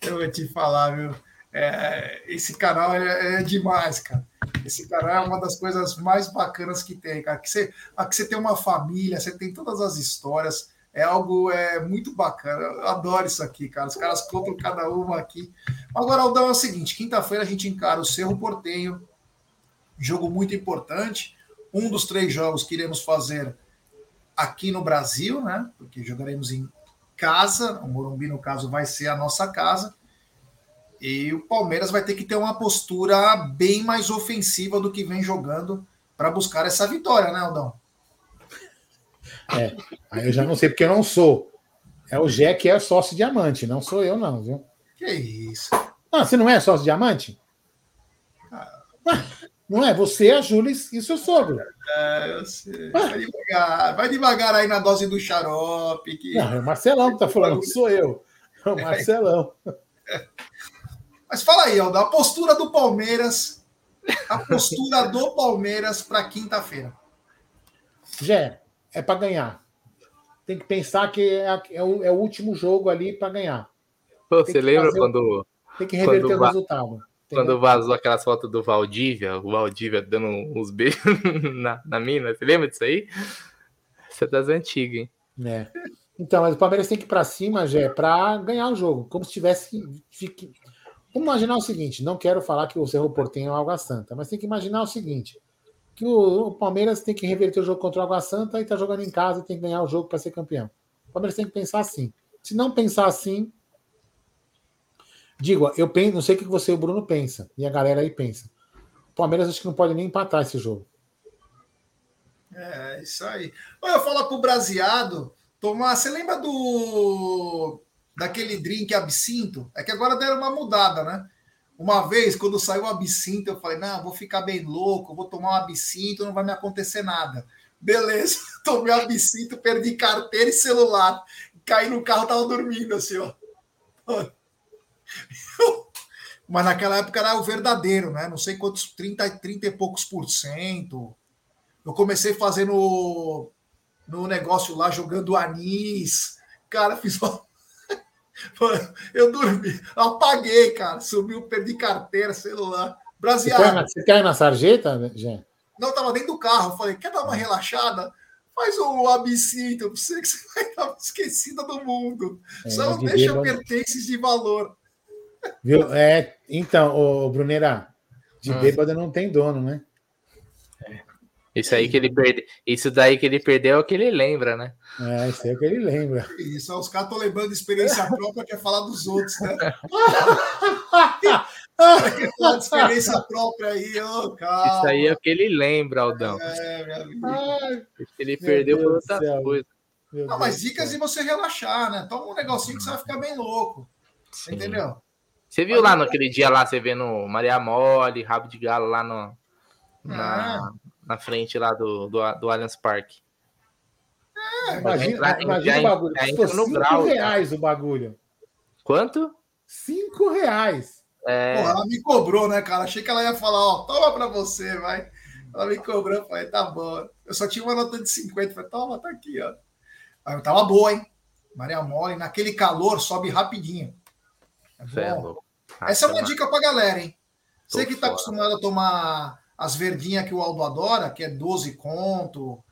Eu vou te falar, viu? É, esse canal é, é, demais, cara. Esse canal é uma das coisas mais bacanas que tem, cara. Que você, aqui você tem uma família, você tem todas as histórias. É algo é, muito bacana. Eu adoro isso aqui, cara. Os caras contam cada uma aqui. Agora, Aldão, é o seguinte: quinta-feira a gente encara o Cerro Portenho. Jogo muito importante. Um dos três jogos que iremos fazer aqui no Brasil, né? Porque jogaremos em casa. O Morumbi, no caso, vai ser a nossa casa. E o Palmeiras vai ter que ter uma postura bem mais ofensiva do que vem jogando para buscar essa vitória, né, Aldão? É, aí eu já não sei porque eu não sou. É o Jé que é sócio diamante, não sou eu, não, viu? Que isso? Ah, você não é sócio diamante? Ah. Não é? Você, a Júlia e seu sogro. É, eu sei. Vai devagar, vai devagar aí na dose do xarope. Que... Não, é o Marcelão que tá falando, que sou eu. É o Marcelão. Mas fala aí, Aldo, a postura do Palmeiras, a postura do Palmeiras para quinta-feira. Jé, é para ganhar. Tem que pensar que é, é, o, é o, último jogo ali para ganhar. Pô, você lembra quando. Tem que reverter o resultado. Quando vazou aquelas fotos do Valdívia, o Valdívia dando uns beijos na, na mina, você lembra disso aí? Isso é das antigas, hein? É. Então, mas o Palmeiras tem que ir para cima, Jé, para ganhar o jogo. Como se tivesse. Fique... Vamos imaginar o seguinte: não quero falar que o Cerro Portenho é o Água Santa, mas tem que imaginar o seguinte: que o, o, Palmeiras tem que reverter o jogo contra o Água Santa e está jogando em casa e tem que ganhar o jogo para ser campeão. O Palmeiras tem que pensar assim. Se não pensar assim, digo, eu penso, não sei o que você e o Bruno pensa, e a galera aí pensa. O Palmeiras acho que não pode nem empatar esse jogo. É, isso aí. Eu falo pro Brasiado, Tomás, você lembra do daquele drink absinto? É que agora deram uma mudada, né? Uma vez, quando saiu o absinto, eu falei: não, vou ficar bem louco, vou tomar um absinto, não vai me acontecer nada. Beleza, tomei um absinto, perdi carteira e celular. Caí no carro, tava dormindo assim, ó. Mas naquela época era o verdadeiro, né? Não sei quantos, 30, 30 e poucos por cento. Eu comecei fazendo no negócio lá, jogando anis. Cara, fiz uma eu dormi, apaguei, cara. Sumiu, perdi carteira, celular. Brasileiro. Você caiu na, sarjeta, Jé? Não, tava dentro do carro. Falei, quer dar uma relaxada? Faz um absinto, você que você vai estar esquecida do mundo. É, Só não deixa pertences de valor. Viu? É, então, o Brunera, de ah. bêbado não tem dono, né? Isso aí que ele perde, isso daí que ele perdeu é o que ele lembra, né? É, isso aí é o que ele lembra. Isso, os caras estão lembrando de experiência própria, quer falar dos outros, né? quer falar de experiência própria aí, oh, calma. Isso aí é o que ele lembra, Aldão. É, meu amigo. Ele perdeu por outra coisa. Não, mas dicas de você relaxar, né? Toma um negocinho que você vai ficar bem louco. Sim. Entendeu? Você viu lá naquele dia lá, você vendo Maria Mole, Rabo de Galo lá no, na, ah na frente lá do, do, do Allianz Parque. É, imagina, imagina o bagulho. Custou 5 grau, reais cara. o bagulho. Quanto? 5 reais. É... Porra, ela me cobrou, né, cara? Achei que ela ia falar, ó, toma pra você, vai. Ela me cobrou, falei, tá bom. Eu só tinha uma nota de 50, falei, toma, tá aqui, ó. Aí tava boa, hein? Maria Mole, naquele calor, sobe rapidinho. É bom. É Essa é uma dica pra galera, hein? Você que tá acostumado a tomar as verdinhas que o Aldo adora, que é 12 conto,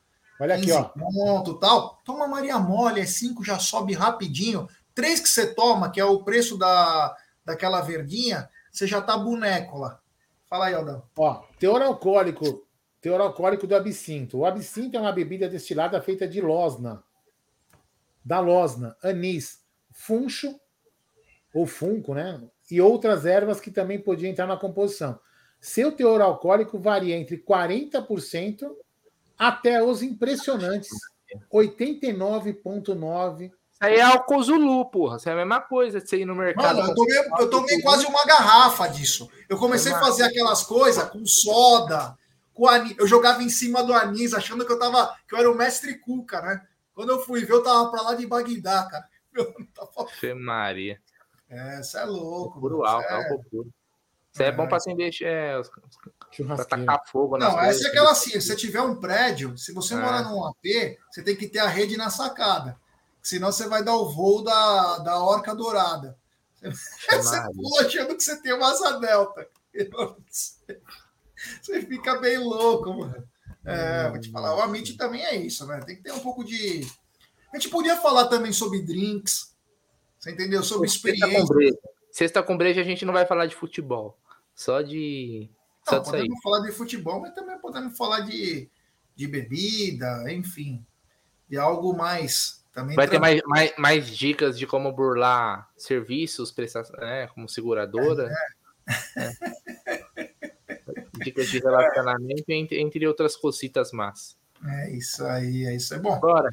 Olha aqui, ó. conto tal. Toma Maria Mole, é 5, já sobe rapidinho. Três que você toma, que é o preço da, daquela verdinha, você já tá boneco lá. Fala aí, Aldão. Ó, teor alcoólico, teor alcoólico do absinto. O absinto é uma bebida destilada feita de losna. Da losna, anis, funcho ou funco, né? E outras ervas que também podiam entrar na composição. Seu teor alcoólico varia entre 40% até os impressionantes 89,9%. Isso aí é álcool Zulu, porra. Isso é a mesma coisa de você ir no mercado. Mano, eu tomei, eu tomei quase uma garrafa disso. Eu comecei a fazer aquelas coisas com soda, com anis. Eu jogava em cima do anis, achando que eu tava. que eu era o mestre Cuca, né? Quando eu fui ver, eu tava pra lá de Bagdá, cara. Meu, tava... Maria. É, você é louco. Puro álcool, é... álcool puro. Isso é, é bom para acender é, para tacar fogo Não, essa é aquela assim, se você tiver um prédio, se você é. morar num AP, você tem que ter a rede na sacada. Senão você vai dar o voo da, da orca dourada. Você pula achando que você tem uma asa delta. Você fica bem louco, mano. É, vou te falar, o Amit também é isso, né? Tem que ter um pouco de. A gente podia falar também sobre drinks, você entendeu? Sobre experiência. Sexta com breja a gente não vai falar de futebol. Só de. Só não, podemos falar de futebol, mas também podemos falar de, de bebida, enfim. De algo mais. Também vai ter mais, mais, mais dicas de como burlar serviços, né, como seguradora. É, é. Dicas de relacionamento, entre, entre outras cositas más. É isso aí, é isso. É bom. Bora.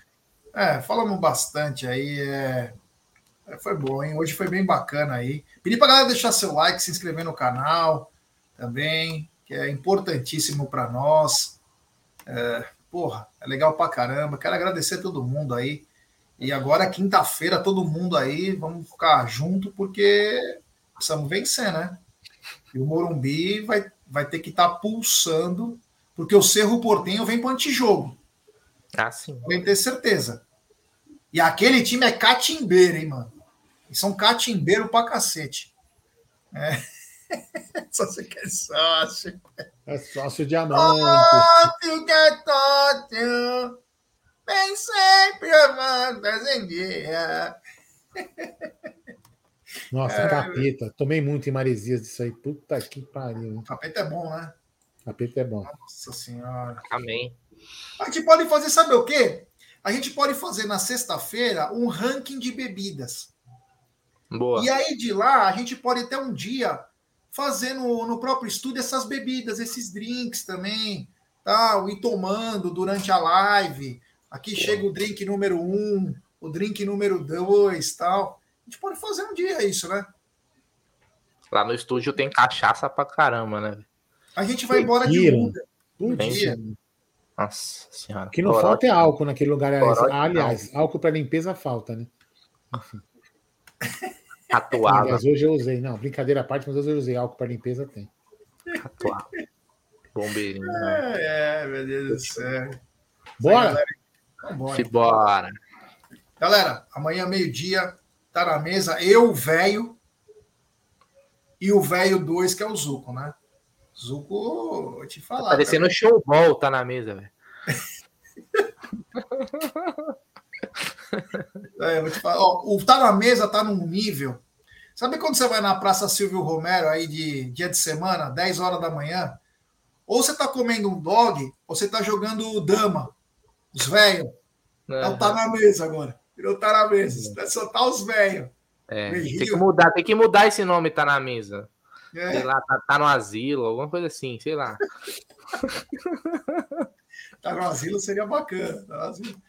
É, falamos bastante aí. É... É, foi bom, hein? Hoje foi bem bacana aí. Pedi para galera deixar seu like, se inscrever no canal também, que é importantíssimo para nós. É, porra, é legal pra caramba. Quero agradecer a todo mundo aí. E agora, quinta-feira, todo mundo aí, vamos ficar junto, porque precisamos vencer, né? E o Morumbi vai, vai ter que estar tá pulsando, porque o Cerro Portenho vem para antijogo. Ah, sim. Tem ter certeza. E aquele time é catimbeiro, hein, mano? E são catimbeiro pra cacete. É. Só você quer sócio. É sócio diamante. Sócio que é sócio. Vem sempre amando fazendia. Nossa, é, capeta. Tomei muito em Maresias disso aí. Puta que pariu. Capeta é bom, né? Capeta é bom. Nossa senhora. Amém. A gente pode fazer, sabe o quê? A gente pode fazer na sexta-feira um ranking de bebidas. Boa. E aí de lá a gente pode até um dia fazer no, no próprio estúdio essas bebidas, esses drinks também, tal, e tomando durante a live. Aqui chega o drink número um, o drink número dois, tal. A gente pode fazer um dia isso, né? Lá no estúdio tem cachaça pra caramba, né? A gente vai embora de Uber. Um dia. Nossa senhora. O que não falta é álcool naquele lugar. Aliás, álcool para limpeza falta, né? Enfim. Atuava. Mas hoje eu usei. Não, brincadeira à parte, mas hoje eu usei álcool para limpeza, tem. Atuava. Bombeirinho. É, é, meu Deus do céu. Bora? Bora. Bora. Galera, amanhã, meio-dia, tá na mesa eu, velho, e o velho 2, que é o Zuco, né? Zuco, vou te falar. Tá parecendo cara. showball, tá na mesa, velho. é. Ó, o Tá na Mesa tá num nível. Sabe quando você vai na Praça Silvio Romero aí de dia de semana, 10 horas da manhã? Ou você tá comendo um dog, ou você tá jogando dama. Os velhos. É, o Tá na Mesa agora. Virou Tá na Mesa. É. Só tá os velhos. É, tem que mudar, tem que mudar esse nome, tá na mesa. É. Sei lá, tá, tá, no asilo, alguma coisa assim, sei lá. tá no asilo seria bacana. Tá no asilo.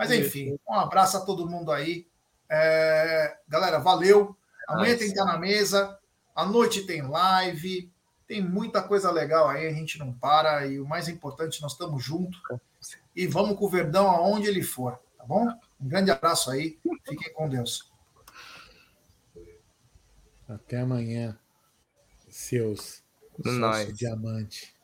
Mas enfim, um abraço a todo mundo aí. É, galera, valeu. Amanhã tem que estar na mesa. À noite tem live. Tem muita coisa legal aí, a gente não para. E o mais importante, nós estamos juntos. E vamos com o Verdão aonde ele for, tá bom? Um grande abraço aí. Fiquem com Deus. Até amanhã, seus, seus diamante.